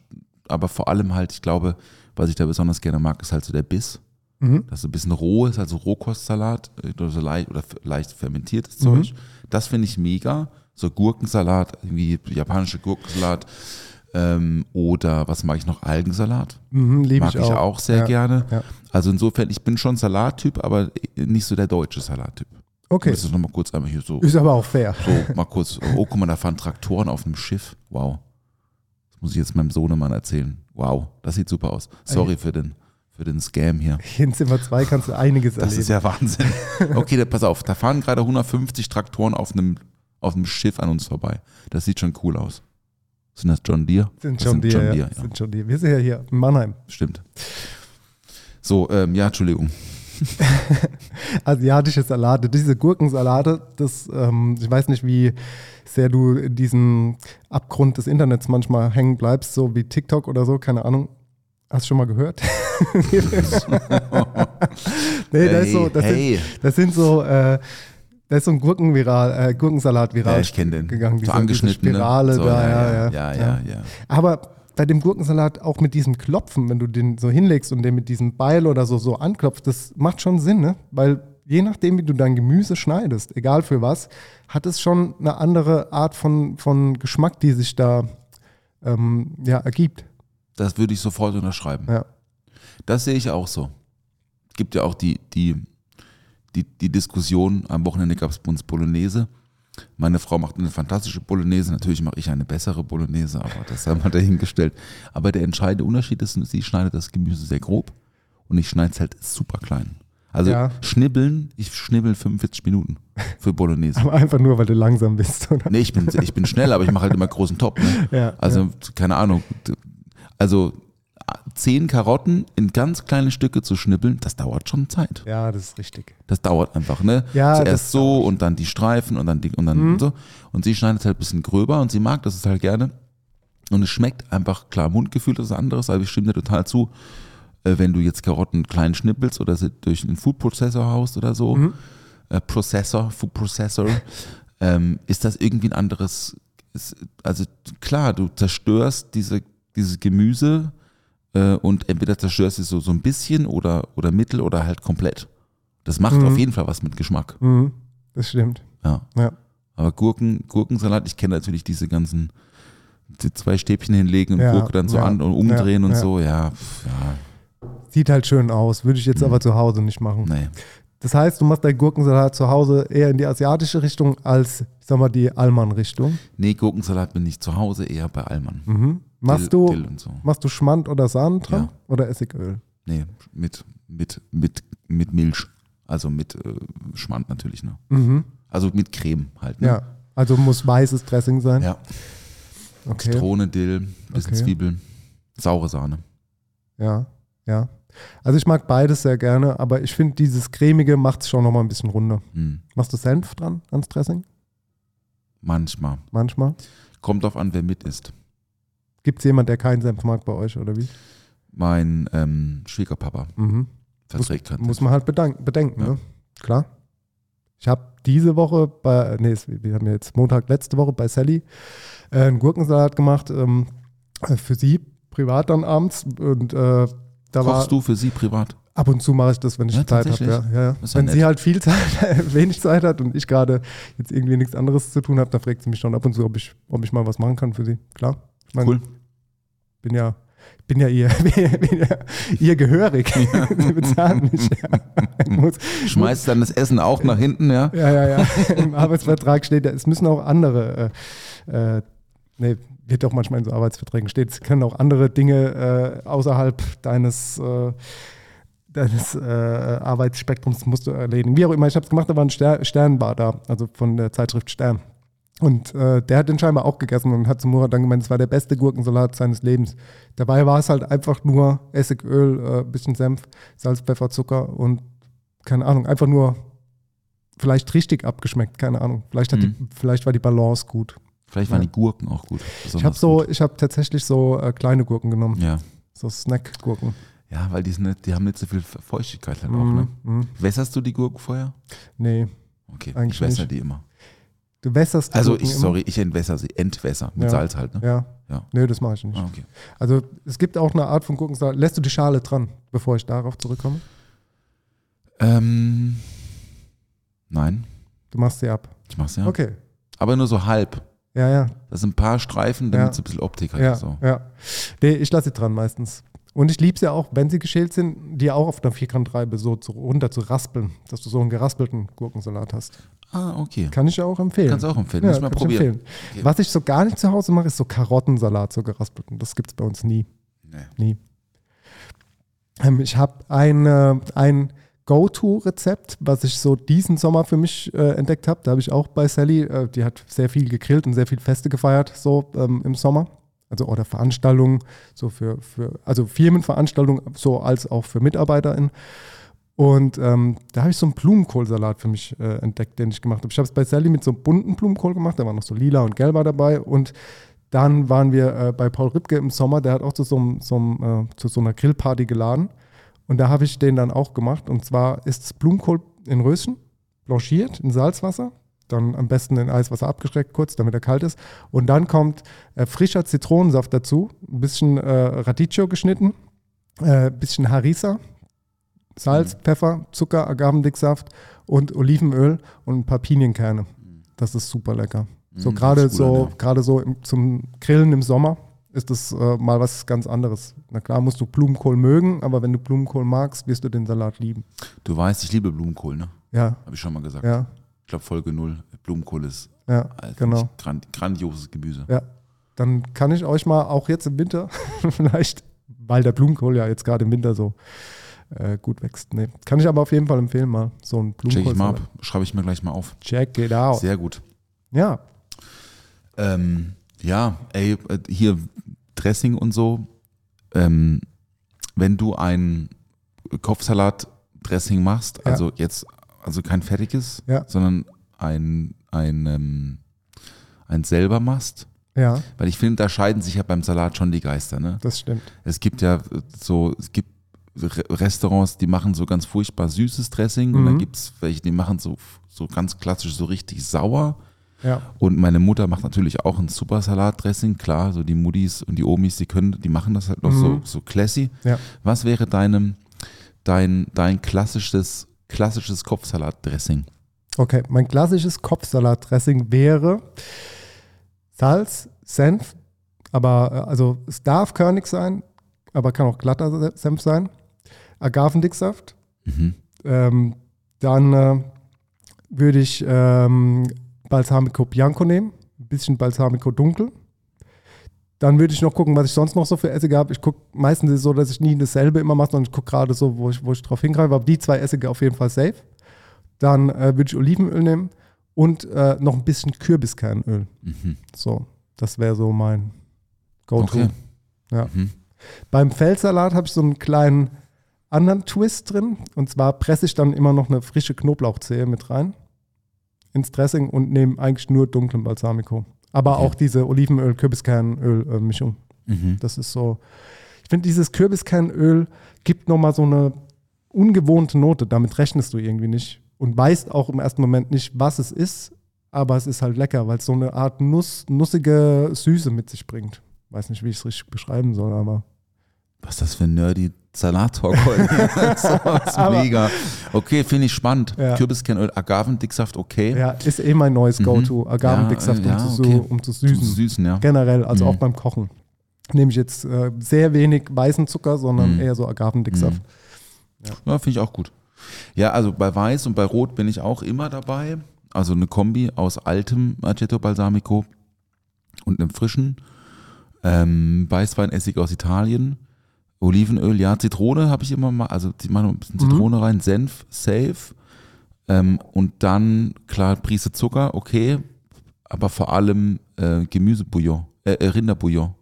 aber vor allem halt, ich glaube, was ich da besonders gerne mag, ist halt so der Biss. Mhm. Das ist ein bisschen roh ist, also Rohkostsalat äh, oder, so leicht, oder leicht fermentiertes Mhm. Zeug. Das finde ich mega. So Gurkensalat, irgendwie japanische Gurkensalat. Ähm, oder was mag ich noch? Algensalat. Mhm, liebe Mag ich auch. sehr ja. gerne. Ja. Also insofern, ich bin schon Salattyp, aber nicht so der deutsche Salattyp. Okay, Das ist nochmal kurz einmal hier so, ist aber auch fair. so mal kurz. Oh, guck mal, da fahren Traktoren auf einem Schiff. Wow. Das muss ich jetzt meinem Sohnemann erzählen. Wow, das sieht super aus. Sorry für den, für den Scam hier. In Zimmer 2 kannst du einiges Das erleben. ist ja Wahnsinn. Okay, pass auf, da fahren gerade 150 Traktoren auf einem, auf einem Schiff an uns vorbei. Das sieht schon cool aus. Sind das John Deere? sind Das schon die, ja. ja. Sind schon die. Wir sind ja hier in Mannheim. Stimmt. So, ähm, ja, Entschuldigung. Asiatische Salate, diese Gurkensalate, das, ähm, ich weiß nicht, wie sehr du in diesem Abgrund des Internets manchmal hängen bleibst, so wie TikTok oder so, keine Ahnung. Hast du schon mal gehört? nee, das, ist so, das, hey. sind, das sind so, äh, da ist so ein Gurkenviral, äh, Gurkensalat viral Ja, ich kenne den. gegangen. so diese, angeschnitten. diese Spirale ne? so, da, ja, ja, ja, ja, ja. Aber bei dem Gurkensalat auch mit diesem Klopfen, wenn du den so hinlegst und den mit diesem Beil oder so, so anklopfst, das macht schon Sinn, ne? Weil je nachdem, wie du dein Gemüse schneidest, egal für was, hat es schon eine andere Art von, von Geschmack, die sich da ähm, ja, ergibt. Das würde ich sofort unterschreiben. Ja. Das sehe ich auch so. Gibt ja auch die, die, die, die Diskussion, am Wochenende gab es uns Bolognese. Meine Frau macht eine fantastische Bolognese, natürlich mache ich eine bessere Bolognese, aber das haben wir dahingestellt. Aber der entscheidende Unterschied ist, sie schneidet das Gemüse sehr grob und ich schneide es halt super klein. Also Ja. schnibbeln, ich schnibbel 45 Minuten für Bolognese. Aber einfach nur, weil du langsam bist, oder? Nee, ich bin, ich bin schnell, aber ich mache halt immer großen Top. Ne? Ja, also, keine Ahnung. Also zehn Karotten in ganz kleine Stücke zu schnippeln, das dauert schon Zeit. Ja, das ist richtig. Das dauert einfach, ne? Ja, das Zuerst so und dann die Streifen und dann die und dann Mhm. so. Und sie schneidet halt ein bisschen gröber und sie mag das halt gerne. Und es schmeckt einfach, klar, Mundgefühl ist anderes, aber ich stimme dir total zu. Äh, wenn du jetzt Karotten klein schnippelst oder sie durch einen Food Processor haust oder so, Mhm. äh, Processor, Food Processor, ähm, ist das irgendwie ein anderes, ist, also klar, du zerstörst diese, dieses Gemüse äh, und entweder zerstörst du es so, so ein bisschen oder, oder mittel oder halt komplett. Das macht auf jeden Fall was mit Geschmack. Mhm. Das stimmt. Ja. Ja. Aber Gurken, Gurkensalat, ich kenne natürlich diese ganzen die zwei Stäbchen hinlegen und Ja, Gurke dann so ja, an und umdrehen und so, ja, Sieht halt schön aus. Würde ich jetzt aber zu Hause nicht machen. nee. Das heißt, du machst deinen Gurkensalat zu Hause eher in die asiatische Richtung als, ich sag mal, die Allmann-Richtung. Nee, Gurkensalat bin ich zu Hause eher bei Allmann. Mhm. Machst Dill, du, Dill und so. machst du Schmand oder Sahne dran? Ja. Oder Essigöl? Nee, mit, mit, mit, mit Milch. Also mit äh, Schmand natürlich, ne? Mhm. Also mit Creme halt, ne? Ja. Also muss weißes Dressing sein. Ja. Okay. Zitrone, Dill, bisschen Okay. Zwiebeln, saure Sahne. Ja, ja. Also ich mag beides sehr gerne, aber ich finde, dieses cremige macht es schon nochmal ein bisschen runder. Hm. Machst du Senf dran ans Dressing? Manchmal. Manchmal. Kommt drauf an, wer mit isst. Gibt es jemanden, der keinen Senf mag bei euch oder wie? Mein ähm, Schwiegerpapa Mhm. verträgt Muss Senf. man halt bedenken, Ja. ne? Klar. Ich habe diese Woche bei, nee, wir haben jetzt Montag letzte Woche bei Sally äh, einen Gurkensalat gemacht ähm, äh, für sie privat dann abends und äh, da war Kochst du für sie privat? ab und zu mache ich das, wenn ich Ja, Zeit habe. Ja, ja Wenn nett. sie halt viel Zeit, wenig Zeit hat und ich gerade jetzt irgendwie nichts anderes zu tun habe, dann fragt sie mich schon ab und zu, ob ich, ob ich mal was machen kann für sie. Klar. Ich mein, Cool. bin ja, bin ja ihr, bin ja ihr gehörig. Sie bezahlen mich. Ja. Muss, Schmeißt dann das Essen auch nach hinten, ja? ja, ja, ja. Im Arbeitsvertrag steht, ja, es müssen auch andere, äh, äh, nee, wird auch manchmal in so Arbeitsverträgen steht, es können auch andere Dinge äh, außerhalb deines, äh, deines äh, Arbeitsspektrums musst du erledigen. Wie auch immer, ich habe es gemacht, da war ein Ster Sternbar da, also von der Zeitschrift Stern. Und äh, der hat den scheinbar auch gegessen und hat zu Murat dann gemeint, es war der beste Gurkensalat seines Lebens. Dabei war es halt einfach nur Essigöl, äh, bisschen Senf, Salz, Pfeffer, Zucker und keine Ahnung, einfach nur vielleicht richtig abgeschmeckt, keine Ahnung. Vielleicht, hat die, vielleicht war die Balance gut. Vielleicht waren Ja. die Gurken auch gut. Ich habe so, gut. ich habe tatsächlich so äh, kleine Gurken genommen, Ja. so Snack-Gurken. ja, weil die, sind nicht, die haben nicht so viel Feuchtigkeit halt auch, ne? Mhm. Wässerst du die Gurken vorher? Nee, Okay, Eigentlich ich wässer die immer. Du wässerst die Also Gurken ich, immer? sorry, ich entwässer sie, entwässer, mit Ja. Salz halt, ne? Ja. Ja. Nee, das mache ich nicht. Ah, okay. Also es gibt auch eine Art von Gurkensalat. Lässt du die Schale dran, bevor ich darauf zurückkomme? Ähm, nein, Du machst sie ab. ich mach's ja. Okay. Aber nur so halb. Ja, ja. Das sind ein paar Streifen, damit Ja. es ein bisschen Optik hat. Ja, So. ja. Nee, ich lasse sie dran meistens. Und ich liebe sie ja auch, wenn sie geschält sind, die auch auf einer Vierkantreibe so zu, runter zu raspeln, dass du so einen geraspelten Gurkensalat hast. Ah, okay. Kann ich ja auch empfehlen. Kannst du auch empfehlen. Ja, Muss ich mal ich probieren. empfehlen. Okay. Was ich so gar nicht zu Hause mache, ist so Karottensalat, so geraspelten. Das gibt es bei uns nie. Nee. Nie. Ähm, ich habe ein, äh, ein Go-To-Rezept, was ich so diesen Sommer für mich äh, entdeckt habe. Da habe ich auch bei Sally, äh, die hat sehr viel gegrillt und sehr viel Feste gefeiert, so ähm, im Sommer. Also oder Veranstaltungen, so für, für, also Firmenveranstaltungen, so als auch für MitarbeiterInnen. Und ähm, da habe ich so einen Blumenkohlsalat für mich äh, entdeckt, den ich gemacht habe. Ich habe es bei Sally mit so einem bunten Blumenkohl gemacht, da war noch so lila und gelber dabei. Und dann waren wir äh, bei Paul Ripke im Sommer, der hat auch zu so, so, äh, zu so einer Grillparty geladen. Und da habe ich den dann auch gemacht. Und zwar ist es Blumenkohl in Röschen, blanchiert in Salzwasser, dann am besten in Eiswasser abgeschreckt kurz, damit er kalt ist. Und dann kommt äh, frischer Zitronensaft dazu, ein bisschen äh, Radicchio geschnitten, äh, ein bisschen Harissa, Salz, Pfeffer, Zucker, Agavendicksaft und Olivenöl und ein paar Pinienkerne. Das ist super lecker. So Mm, gerade so, gerade so im, zum Grillen im Sommer ist das äh, mal was ganz anderes. Na klar musst du Blumenkohl mögen, aber wenn du Blumenkohl magst, wirst du den Salat lieben. Du weißt, ich liebe Blumenkohl, ne? Ja, Habe ich schon mal gesagt. ja, Ich glaube, Folge 0. Blumenkohl ist ja, äh, genau. grand, grandioses Gemüse. Ja, dann kann ich euch mal auch jetzt im Winter vielleicht, weil der Blumenkohl ja jetzt gerade im Winter so äh, gut wächst. Nee, kann ich aber auf jeden Fall empfehlen mal so ein Check ich mal Blumenkohl. ab. Schreibe ich mir gleich mal auf. Check it out. Sehr gut. Ja, Ähm, ja, ey, äh, hier Dressing und so. Ähm, wenn du ein Kopfsalat-Dressing machst, Ja. also jetzt, also kein fertiges, Ja. sondern ein, ein, ähm, ein selber machst, Ja, weil ich finde, da scheiden sich ja beim Salat schon die Geister, ne? das stimmt. Es gibt ja so, es gibt Restaurants, die machen so ganz furchtbar süßes Dressing und dann Mhm. gibt es welche, die machen so, so ganz klassisch so richtig sauer. Ja, Und meine Mutter macht natürlich auch ein super Salatdressing, klar, so die Muddies und die Omis, die können, die machen das halt noch so, Mhm. so classy. ja. Was wäre deinem, dein, dein klassisches, klassisches Kopfsalatdressing? Okay, mein klassisches Kopfsalatdressing wäre Salz, Senf, aber äh, also es darf körnig sein, aber kann auch glatter Se- Senf sein. Agavendicksaft. Mhm. Ähm, dann äh, würde ich ähm, Balsamico Bianco nehmen, ein bisschen Balsamico Dunkel. Dann würde ich noch gucken, was ich sonst noch so für Essige habe. Ich gucke meistens ist es so, dass ich nie dasselbe immer mache, sondern ich gucke gerade so, wo ich, wo ich drauf hingreife. Aber die zwei Essige auf jeden Fall safe. Dann äh, würde ich Olivenöl nehmen und äh, noch ein bisschen Kürbiskernöl. Mhm. So, das wäre so mein Go-To. Okay. Ja. Mhm. Beim Feldsalat habe ich so einen kleinen anderen Twist drin. Und zwar presse ich dann immer noch eine frische Knoblauchzehe mit rein ins Dressing und nehme eigentlich nur dunklen Balsamico. Aber Okay. auch diese Olivenöl-Kürbiskernöl-Mischung. Mhm. Das ist so. Ich finde, dieses Kürbiskernöl gibt nochmal so eine ungewohnte Note. Damit rechnest du irgendwie nicht. Und weißt auch im ersten Moment nicht, was es ist. Aber es ist halt lecker, weil es so eine Art Nuss, nussige Süße mit sich bringt. Weiß nicht, wie ich es richtig beschreiben soll, aber. Was ist das für ein nerdy Salat-Talk heute? das ist mega. Okay, finde ich spannend. Ja. Kürbiskernöl, Agavendicksaft, okay. Ja, ist eh mein neues Mhm. Go-To. Agavendicksaft, Ja, äh, ja, um, zu, okay. um zu süßen. Süßen, ja. Generell, also Mhm. auch beim Kochen. Nehme ich jetzt äh, sehr wenig weißen Zucker, sondern Mhm. eher so Agavendicksaft. Ja, finde ich auch gut. Ja, also bei Weiß und bei Rot bin ich auch immer dabei. Also eine Kombi aus altem Aceto Balsamico und einem frischen. Ähm, Weißweinessig aus Italien. Olivenöl, ja, Zitrone habe ich immer mal, also die machen ein bisschen Mhm. Zitrone rein, Senf, safe. Ähm, und dann, klar, Prise Zucker, okay. Aber vor allem äh, Gemüsebouillon, äh, äh, Rinderbouillon.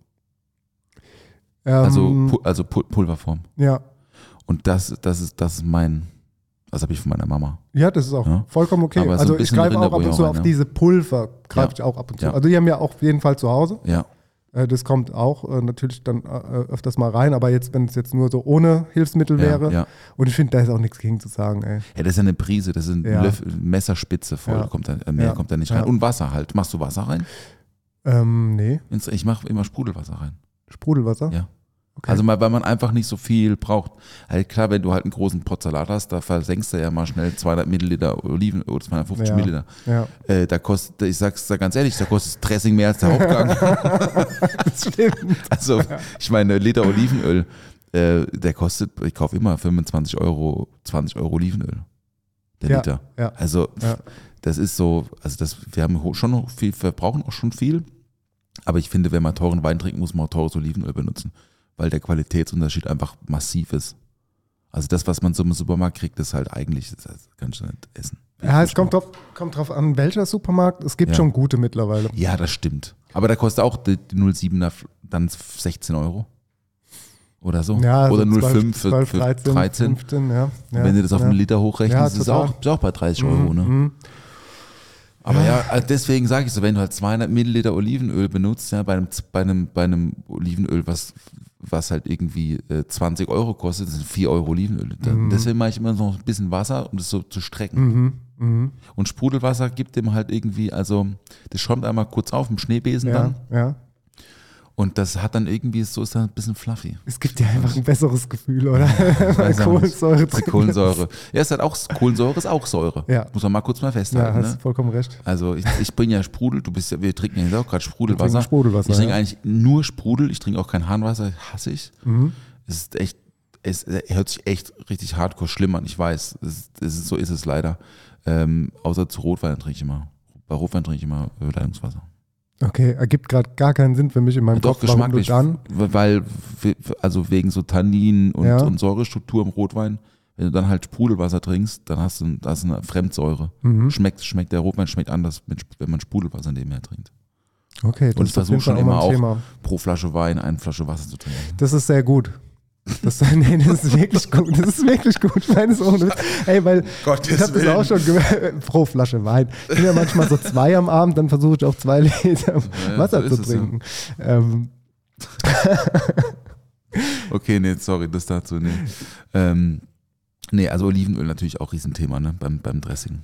Also, Ähm, Pu also Pu Pulverform. ja. Und das, das ist, das ist mein, das habe ich von meiner Mama. ja, das ist auch Ja. vollkommen okay. Aber so also ich bisschen greife auch ab und zu rein, auf ja. diese Pulver, greife Ja. ich auch ab und zu. Ja. Also die haben wir auf jeden Fall zu Hause. Ja, das kommt auch äh, natürlich dann äh, öfters mal rein, aber jetzt, wenn es jetzt nur so ohne Hilfsmittel wäre. ja, ja. Und ich finde, da ist auch nichts gegen zu sagen, ey. ja, das ist ja eine Prise, das ist ein Ja. Löffel, Messerspitze voll, Ja. kommt da, äh, mehr Ja. kommt da nicht Ja. rein. Und Wasser halt. Machst du Wasser rein? Ähm, nee, Ich mache immer Sprudelwasser rein. Sprudelwasser. Ja. Okay. Also mal, weil man einfach nicht so viel braucht. Halt klar, wenn du halt einen großen Pot Salat hast, da versenkst du ja mal schnell 200 Milliliter Oliven oder 250 Ja. Milliliter. ja, Äh, da kostet, ich sag's da ganz ehrlich, da kostet das Dressing mehr als der Hauptgang. Also, ich meine, ein Liter Olivenöl, äh, der kostet, ich kaufe immer 25 Euro, 20 Euro Olivenöl. Der Ja, Liter. ja. Also, das ist so, also das, wir haben ho- schon noch viel, wir brauchen auch schon viel. Aber ich finde, wenn man teuren Wein trinkt, muss man auch teures Olivenöl benutzen, weil der Qualitätsunterschied einfach massiv ist. Also das, was man so im Supermarkt kriegt, ist halt eigentlich, das kannst du nicht essen. Ja, es kommt drauf, kommt drauf an, welcher Supermarkt. Es gibt Ja. schon gute mittlerweile. Ja, das stimmt. Aber da kostet auch die, die 07er f- dann 16 Euro. Oder so. Ja, Oder so 05 für, 12, für 13, 13. 15, ja. ja. Wenn du das auf einen Liter hochrechnest, ist es auch, ist auch bei 30 Euro. Ne? Mhm. Aber ja, also deswegen sage ich so, wenn du halt 200 Milliliter Olivenöl benutzt, ja, bei einem, bei einem, bei einem Olivenöl, was, was halt irgendwie äh, 20 Euro kostet, das sind 4 Euro Olivenöl. Da- Deswegen mache ich immer noch ein bisschen Wasser, um das so zu strecken. Mhm. Mhm. Und Sprudelwasser gibt dem halt irgendwie, also das schäumt einmal kurz auf im Schneebesen Ja, dann ja. Und das hat dann irgendwie, so ist dann ein bisschen fluffy. Es gibt ja einfach ein besseres Gefühl, oder? Nicht. Kohlensäure drin Kohlensäure. Ja, es hat auch, Kohlensäure ist auch Säure. Ja. Muss man mal kurz mal ist. Ja, festhalten. hast ne? vollkommen recht. Also ich, ich bringe ja Sprudel, du bist ja, wir trinken ja jetzt auch gerade Sprudelwasser. Sprudelwasser, ich trinke ja. eigentlich nur Sprudel, ich trinke auch kein Harnwasser, hasse ich. Mhm. Es ist echt, es hört sich echt richtig hardcore schlimm an, ich weiß. Es, es ist, so ist es leider. Ähm, außer zu Rotwein trinke ich immer. Bei Rotwein trinke ich immer Leitungswasser. Okay, ergibt gerade gar keinen Sinn für mich in meinem Doch Kopf, geschmacklich, dann. weil, also wegen so Tannin und, Ja. und Säurestruktur im Rotwein, wenn du dann halt Sprudelwasser trinkst, dann hast du, hast eine Fremdsäure. Mhm. Schmeckt, schmeckt der Rotwein schmeckt anders, wenn man Sprudelwasser nebenher trinkt. Okay, das Und ich versuche schon auch immer auch Thema. pro Flasche Wein eine Flasche Wasser zu trinken. Das ist sehr gut. Das, nee, das ist wirklich gut. Das ist wirklich gut. Meines ohne Witz. Ey, weil Gottes ich habe das auch schon gemerkt. Pro Flasche Wein. Ich bin ja manchmal so zwei am Abend, dann versuche ich auch zwei Liter Ja, Wasser so zu ist es, ja. trinken. Ähm, Okay, nee, sorry, das dazu, nee. Ähm, nee, also Olivenöl natürlich auch Riesenthema, ne, beim, beim Dressing.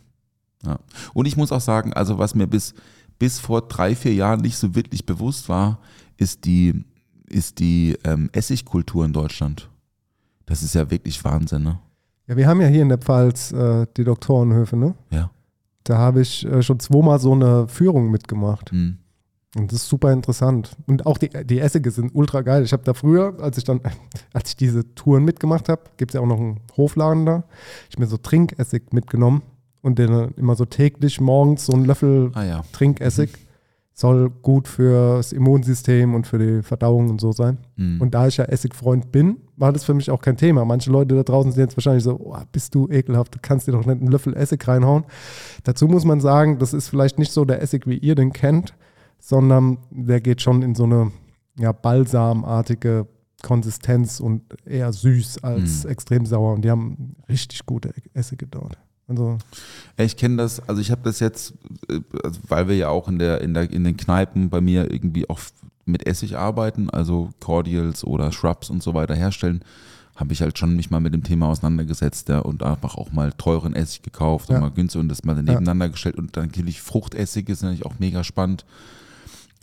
Ja. Und ich muss auch sagen, also was mir bis, bis vor drei, vier Jahren nicht so wirklich bewusst war, ist die, ist die ähm, Essigkultur in Deutschland. Das ist ja wirklich Wahnsinn, ne? ja, wir haben ja hier in der Pfalz äh, die Doktorenhöfe, ne? Ja. Da habe ich äh, schon zweimal so eine Führung mitgemacht. Hm. Und das ist super interessant. Und auch die, die Essige sind ultra geil. Ich habe da früher, als ich dann, als ich diese Touren mitgemacht habe, gibt es ja auch noch einen Hofladen da, ich mir so Trinkessig mitgenommen und den dann immer so täglich morgens so einen Löffel Ah ja. Trinkessig. Soll gut fürs Immunsystem und für die Verdauung und so sein. Hm. Und da ich ja Essigfreund bin, war das für mich auch kein Thema. Manche Leute da draußen sind jetzt wahrscheinlich so, oh, bist du ekelhaft, du kannst dir doch nicht einen Löffel Essig reinhauen. Dazu muss man sagen, das ist vielleicht nicht so der Essig, wie ihr den kennt, sondern der geht schon in so eine ja, balsamartige Konsistenz und eher süß als Mhm. extrem sauer. Und die haben richtig gute Essige dort. Also, Ja, Ich kenne das, also ich habe das jetzt, äh, also weil wir ja auch in, der, in, der, in den Kneipen bei mir irgendwie auch mit Essig arbeiten, also Cordials oder Shrubs und so weiter herstellen, habe ich halt schon mich mal mit dem Thema auseinandergesetzt ja, und einfach auch mal teuren Essig gekauft Ja. und mal günstig und das mal nebeneinander gestellt und dann natürlich Fruchtessig ist natürlich auch mega spannend.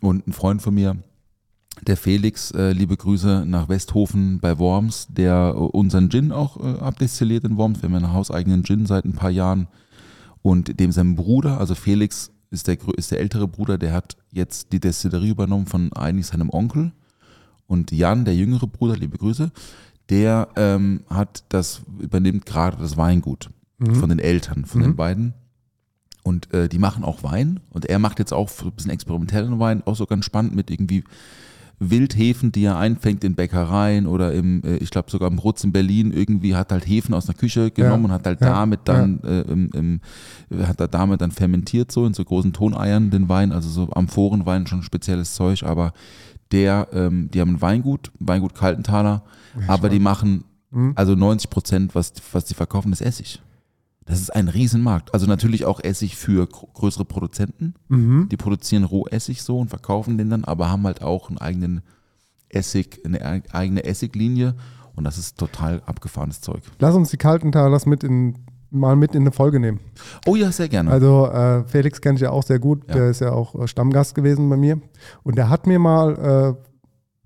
Und ein Freund von mir, der Felix, äh, liebe Grüße nach Westhofen bei Worms, der äh, unseren Gin auch äh, abdestilliert in Worms. Wir haben einen hauseigenen Gin seit ein paar Jahren. Und dem sein Bruder, also Felix ist der, ist der ältere Bruder, der hat jetzt die Destillerie übernommen von eigentlich seinem Onkel. Und Jan, der jüngere Bruder, liebe Grüße, der ähm, hat das, übernimmt gerade das Weingut von den Eltern, von den beiden. Und äh, die machen auch Wein. Und er macht jetzt auch so ein bisschen experimentellen Wein, auch so ganz spannend mit irgendwie Wildhefen, die er einfängt in Bäckereien oder im, äh, ich glaube sogar im Brutz in Berlin irgendwie hat halt Hefen aus der Küche genommen und hat halt ja, damit dann äh, im, im, hat er damit dann fermentiert so in so großen Toneiern den Wein, also so Amphorenwein schon spezielles Zeug, aber der, ähm, die haben ein Weingut, Weingut Kaltenthaler, aber die machen Mhm. also 90 Prozent, was, was die verkaufen, ist Essig. Das ist ein Riesenmarkt. Also natürlich auch Essig für gr- größere Produzenten. mhm. Die produzieren Rohessig so und verkaufen den dann, aber haben halt auch einen eigenen Essig, eine eigene Essiglinie und das ist total abgefahrenes Zeug. lass uns die Kaltentalers mit in, mal mit in eine Folge nehmen. Oh ja, sehr gerne. Also äh, Felix kenne ich ja auch sehr gut, Ja. der ist ja auch äh, Stammgast gewesen bei mir. Und der hat mir mal äh,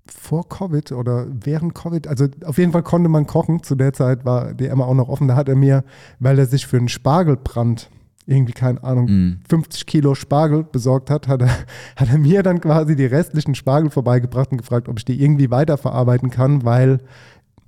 vor Covid oder während Covid, also auf jeden Fall konnte man kochen. Zu der Zeit war die Emma auch noch offen. Da hat er mir, weil er sich für einen Spargelbrand irgendwie, keine Ahnung, Mm. 50 Kilo Spargel besorgt hat, hat er, hat er mir dann quasi die restlichen Spargel vorbeigebracht und gefragt, ob ich die irgendwie weiterverarbeiten kann, weil,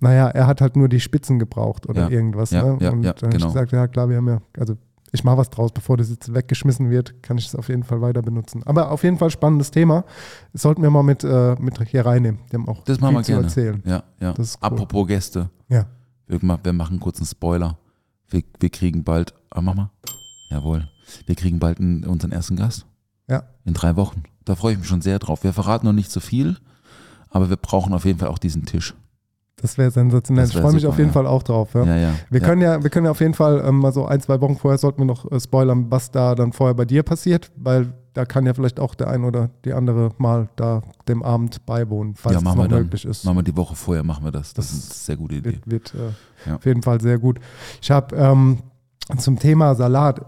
naja, er hat halt nur die Spitzen gebraucht oder Ja. irgendwas. Ja, ne? ja, und ja, dann habe genau. ich gesagt, ja klar, wir haben ja, also ich mache was draus, bevor das jetzt weggeschmissen wird, kann ich es auf jeden Fall weiter benutzen. Aber auf jeden Fall spannendes Thema. Das sollten wir mal mit, äh, mit hier reinnehmen. Die haben auch Das machen viel wir zu gerne. erzählen. Ja, ja. Cool. Apropos Gäste, Ja. wir, wir machen kurz einen Spoiler. Wir, wir kriegen bald, ah, mach mal. Jawohl. Wir kriegen bald einen, unseren ersten Gast. Ja. In drei Wochen. Da freue ich mich schon sehr drauf. Wir verraten noch nicht so viel, aber wir brauchen auf jeden Fall auch diesen Tisch. Das wäre sensationell. Das ich wär freue mich super, auf jeden ja. Fall auch drauf. Ja. Ja, ja. Wir, können ja, wir können ja auf jeden Fall ähm, mal so ein, zwei Wochen vorher sollten wir noch äh, spoilern, was da dann vorher bei dir passiert, weil da kann ja vielleicht auch der ein oder die andere mal da dem Abend beiwohnen, falls ja, es machen noch wir dann. möglich ist. Machen wir die Woche vorher, machen wir das. Das, Das ist eine sehr gute Idee. Wird, wird äh, Ja. auf jeden Fall sehr gut. Ich habe ähm, zum Thema Salat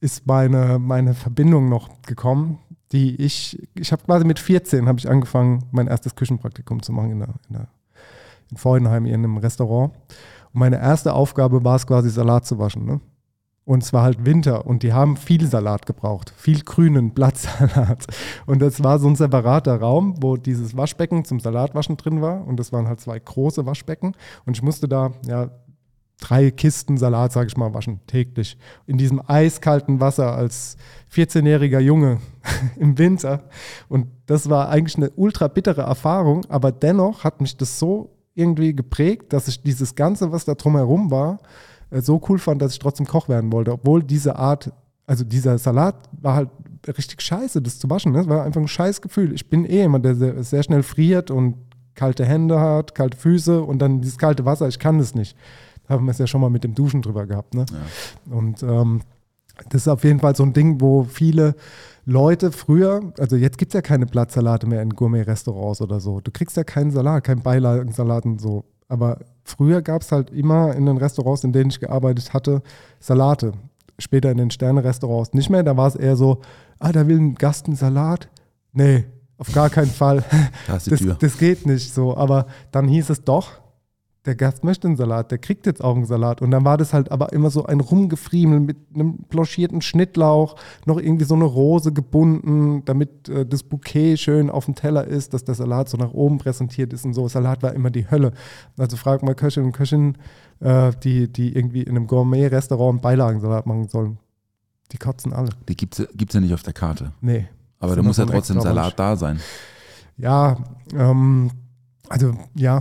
ist meine, meine Verbindung noch gekommen, die ich, ich habe quasi mit 14 habe ich angefangen, mein erstes Küchenpraktikum zu machen in, der, in, der, in Freudenheim, in einem Restaurant. Und meine erste Aufgabe war es quasi Salat zu waschen. Ne? Und es war halt Winter und die haben viel Salat gebraucht, viel grünen Blattsalat. Und das war so ein separater Raum, wo dieses Waschbecken zum Salatwaschen drin war. Und das waren halt zwei große Waschbecken. Und ich musste da ja drei Kisten Salat, sage ich mal, waschen, täglich. In diesem eiskalten Wasser als 14-jähriger Junge im Winter. Und das war eigentlich eine ultra bittere Erfahrung, aber dennoch hat mich das so irgendwie geprägt, dass ich dieses Ganze, was da drumherum war, äh, so cool fand, dass ich trotzdem Koch werden wollte. Obwohl diese Art, also dieser Salat war halt richtig scheiße, das zu waschen. Ne? Das war einfach ein scheiß Gefühl. Ich bin eh jemand, der sehr, sehr schnell friert und kalte Hände hat, kalte Füße und dann dieses kalte Wasser, ich kann das nicht. Da haben wir es ja schon mal mit dem Duschen drüber gehabt. Ne? Und ähm, das ist auf jeden Fall so ein Ding, wo viele Leute früher, also jetzt gibt es ja keine Blattsalate mehr in Gourmet-Restaurants oder so. Du kriegst ja keinen Salat, keinen Beilagensalat und so. Aber früher gab es halt immer in den Restaurants, in denen ich gearbeitet hatte, Salate. Später in den Sterne-Restaurants nicht mehr. Da war es eher so, ah, da will ein Gast einen Salat. Nee, auf gar keinen Fall. Da ist die Das, Tür. das geht nicht so. Aber dann hieß es doch, der Gast möchte einen Salat, der kriegt jetzt auch einen Salat. Und dann war das halt aber immer so ein Rumgefriemel mit einem blanchierten Schnittlauch, noch irgendwie so eine Rose gebunden, damit äh, das Bouquet schön auf dem Teller ist, dass der Salat so nach oben präsentiert ist und so. Salat war immer die Hölle. Also frag mal Köchinnen und Köchinnen, äh, die, die irgendwie in einem Gourmet-Restaurant einen Beilagensalat machen sollen. Die kotzen alle. Die gibt es ja nicht auf der Karte. Nee. Aber da muss ja trotzdem Salat da sein. Ja, ähm, also ja,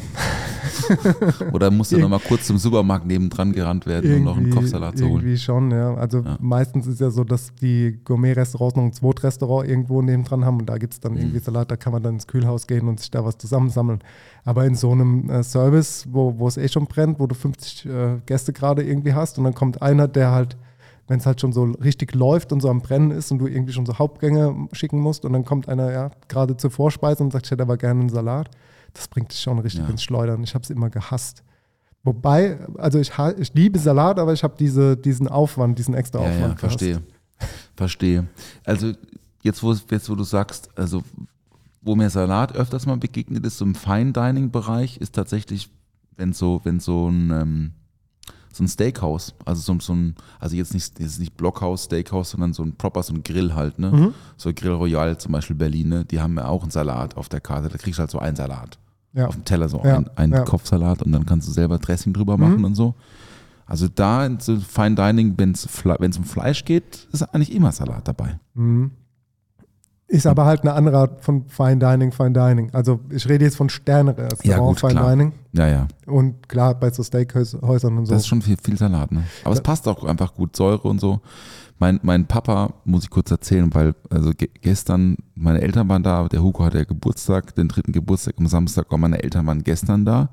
Oder muss dann nochmal kurz zum Supermarkt nebendran gerannt werden, um noch einen Kopfsalat zu holen. Irgendwie schon, ja. Also Ja. meistens ist ja so, dass die Gourmet-Restaurants noch ein Zweitrestaurant irgendwo nebendran haben und da gibt es dann Mhm. irgendwie Salat, da kann man dann ins Kühlhaus gehen und sich da was zusammensammeln. Aber in so einem äh, Service, wo, wo es eh schon brennt, wo du 50 äh, Gäste gerade irgendwie hast und dann kommt einer, der halt, wenn es halt schon so richtig läuft und so am Brennen ist und du irgendwie schon so Hauptgänge schicken musst und dann kommt einer ja gerade zur Vorspeise und sagt, ich hätte aber gerne einen Salat. Das bringt dich schon richtig Ja. ins Schleudern. Ich habe es immer gehasst. Wobei, also ich, ich liebe Salat, aber ich habe diese, diesen Aufwand, diesen extra Ja, Aufwand. ja, gehasst. verstehe. Verstehe. Also jetzt wo, jetzt, wo du sagst, also wo mir Salat öfters mal begegnet ist, so im Fine-Dining-Bereich, ist tatsächlich, wenn so, wenn so ein, ähm, so ein Steakhouse, also so, so ein, also jetzt nicht, jetzt nicht Blockhaus, Steakhouse, sondern so ein proper, so ein Grill halt, ne? Mhm. So Grill Royal zum Beispiel Berlin, ne? Die haben ja auch einen Salat auf der Karte, da kriegst du halt so einen Salat. Ja. Auf dem Teller so Ja, ein, ein ja. Kopfsalat und dann kannst du selber Dressing drüber machen Mhm. und so. Also da in so Fine Dining, wenn es um Fleisch geht, ist eigentlich immer Salat dabei. Mhm. Ist aber halt eine andere Art von Fine Dining, Fine Dining. Also ich rede jetzt von Sterne-Restaurant, Ja, gut, Fine klar. Dining. Ja, ja. Und klar, bei so Steakhäusern und so. Das ist schon viel, viel Salat, ne? Aber es passt auch einfach gut, Säure und so. Mein, mein Papa, muss ich kurz erzählen, weil also ge gestern, meine Eltern waren da, der Hugo hatte ja Geburtstag, den dritten Geburtstag am Samstag, und meine Eltern waren gestern da.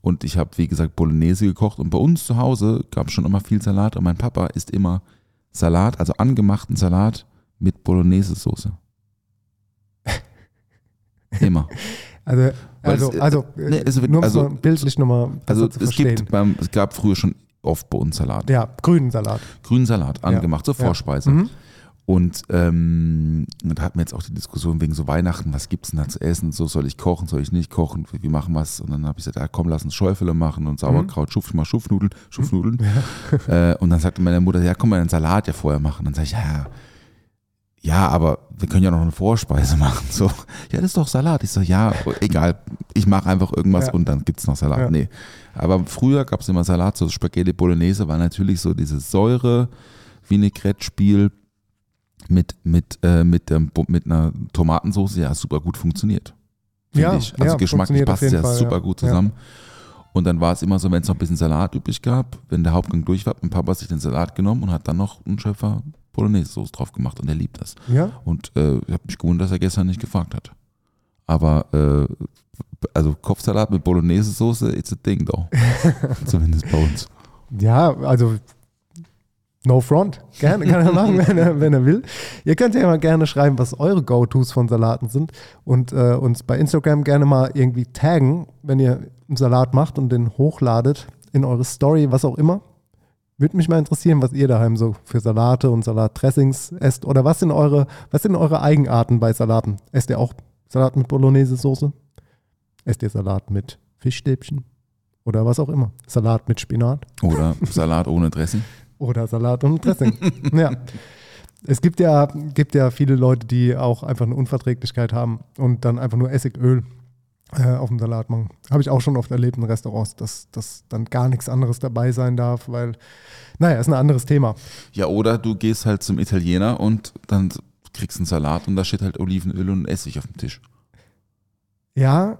Und ich habe, wie gesagt, Bolognese gekocht. Und bei uns zu Hause gab es schon immer viel Salat. Und mein Papa isst immer Salat, also angemachten Salat mit Bolognese-Soße. Immer. also, also, es, äh, also, nee, es also- so bildlich nochmal Also zu es gibt beim, es gab früher schon oft bei uns Salat. ja, grünen Salat. grünen Salat angemacht zur ja. Vorspeise. Mhm. Und ähm, da hatten wir jetzt auch die Diskussion wegen so Weihnachten, was gibt's denn da zu essen? So soll ich kochen, soll ich nicht kochen? Wie, wie machen wir's? Und dann habe ich gesagt, ja, komm, lass uns Schäufele machen und Sauerkraut, schupf mal Schupfnudeln, Schupfnudeln. Äh, und dann sagte meine Mutter, ja, komm mal einen Salat ja vorher machen. Dann sage ich, ja, ja, aber wir können ja noch eine Vorspeise machen. So, ja, das ist doch Salat. Ich so, ja, egal, ich mache einfach irgendwas Ja. und dann gibt's noch Salat. Ja. Nee. Aber früher gab's immer Salat, so Spaghetti Bolognese war natürlich so diese Säure, Vinaigrette-Spiel mit, mit, äh, mit, dem, mit einer Tomatensauce, ja, super gut funktioniert. Ja, ich. Also ja, geschmacklich passt es ja Fall, super ja. gut Ja. zusammen. Und dann war es immer so, wenn es noch ein bisschen Salat übrig gab, wenn der Hauptgang durch war, mein Papa sich den Salat genommen und hat dann noch einen Schöpfer Bolognese-Sauce drauf gemacht und er liebt das. Ja, Und äh, ich habe mich gewundert, dass er gestern nicht gefragt hat. Aber äh, also Kopfsalat mit Bolognese-Soße, it's a thing though. Zumindest bei uns. ja, also no front. Gerne, kann er machen, wenn er, wenn er will. Ihr könnt ja mal gerne schreiben, was eure Go-Tos von Salaten sind und äh, uns bei Instagram gerne mal irgendwie taggen, wenn ihr einen Salat macht und den hochladet in eure Story, was auch immer. Würde mich mal interessieren, was ihr daheim so für Salate und Salatdressings esst oder was sind eure, was sind eure Eigenarten bei Salaten? Esst ihr auch Salat mit Bolognese-Soße? Esst ihr Salat mit Fischstäbchen? Oder was auch immer. Salat mit Spinat Oder Salat ohne Dressing. oder Salat und Dressing. ja. Es gibt ja, gibt ja viele Leute, die auch einfach eine Unverträglichkeit haben und dann einfach nur Essigöl äh, auf dem Salat machen. Habe ich auch schon oft erlebt in Restaurants, dass, dass dann gar nichts anderes dabei sein darf, weil, naja, ist ein anderes Thema. Ja, oder du gehst halt zum Italiener und dann kriegst einen Salat und da steht halt Olivenöl und Essig auf dem Tisch. Ja,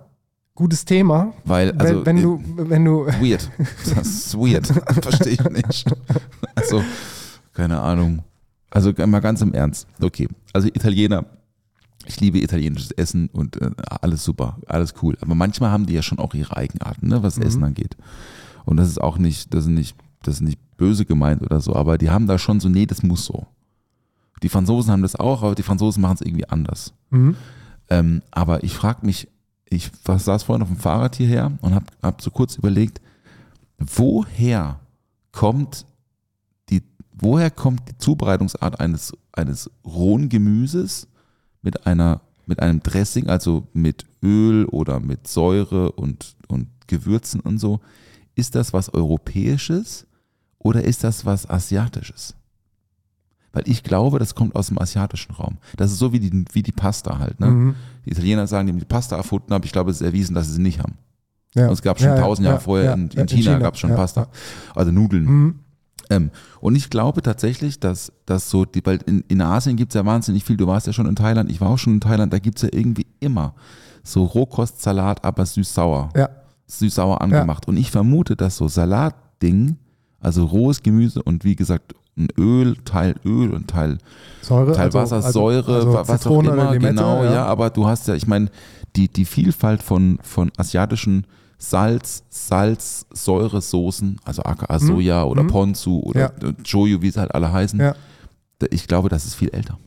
gutes Thema. Weil, also. wenn, wenn äh, du, wenn du, Weird. Das ist weird. Verstehe ich nicht. Also, keine Ahnung. Also mal ganz im Ernst. Okay. Also Italiener. ich liebe italienisches Essen und äh, alles super, alles cool. Aber manchmal haben die ja schon auch ihre Eigenarten, ne, was Essen angeht. Und das ist auch nicht, das ist nicht, das ist nicht böse gemeint oder so, aber die haben da schon so, nee, das muss so. Die Franzosen haben das auch, aber die Franzosen machen es irgendwie anders. Mhm. Ähm, aber ich frage mich, ich saß vorhin auf dem Fahrrad hierher und habe hab so kurz überlegt, woher kommt die, woher kommt die Zubereitungsart eines, eines rohen Gemüses mit einer, mit einem Dressing, also mit Öl oder mit Säure und, und Gewürzen und so? Ist das was Europäisches oder ist das was Asiatisches? Weil ich glaube, das kommt aus dem asiatischen Raum. Das ist so wie die, wie die Pasta halt. Ne? Mhm. Die Italiener sagen, die haben die Pasta erfunden, aber ich glaube, es ist erwiesen, dass sie sie nicht haben. Ja. Und es gab schon Ja, ja, tausend Jahre ja, vorher ja, in, ja, in China, gab es schon Pasta. Also Nudeln. Mhm. Ähm, und ich glaube tatsächlich, dass, dass so, die, weil in, in Asien gibt es ja wahnsinnig viel, du warst ja schon in Thailand, ich war auch schon in Thailand, da gibt es ja irgendwie immer so Rohkostsalat, aber süß-sauer. Ja. Süß-sauer angemacht. Und ich vermute, dass so Salatding, also rohes Gemüse und wie gesagt, ein Öl, Teil Öl und Teil Säure, Teil also- Wasser, also- Säure, also wa- was Zitrone auch immer, Limette, genau, ja. aber du hast ja, ich meine, die, die Vielfalt von, von asiatischen Salz, Salz, Säuresoßen, also aka Soja oder Ponzu oder Mhm. Ja. Wie sie halt alle heißen, Ja. ich glaube, das ist viel älter.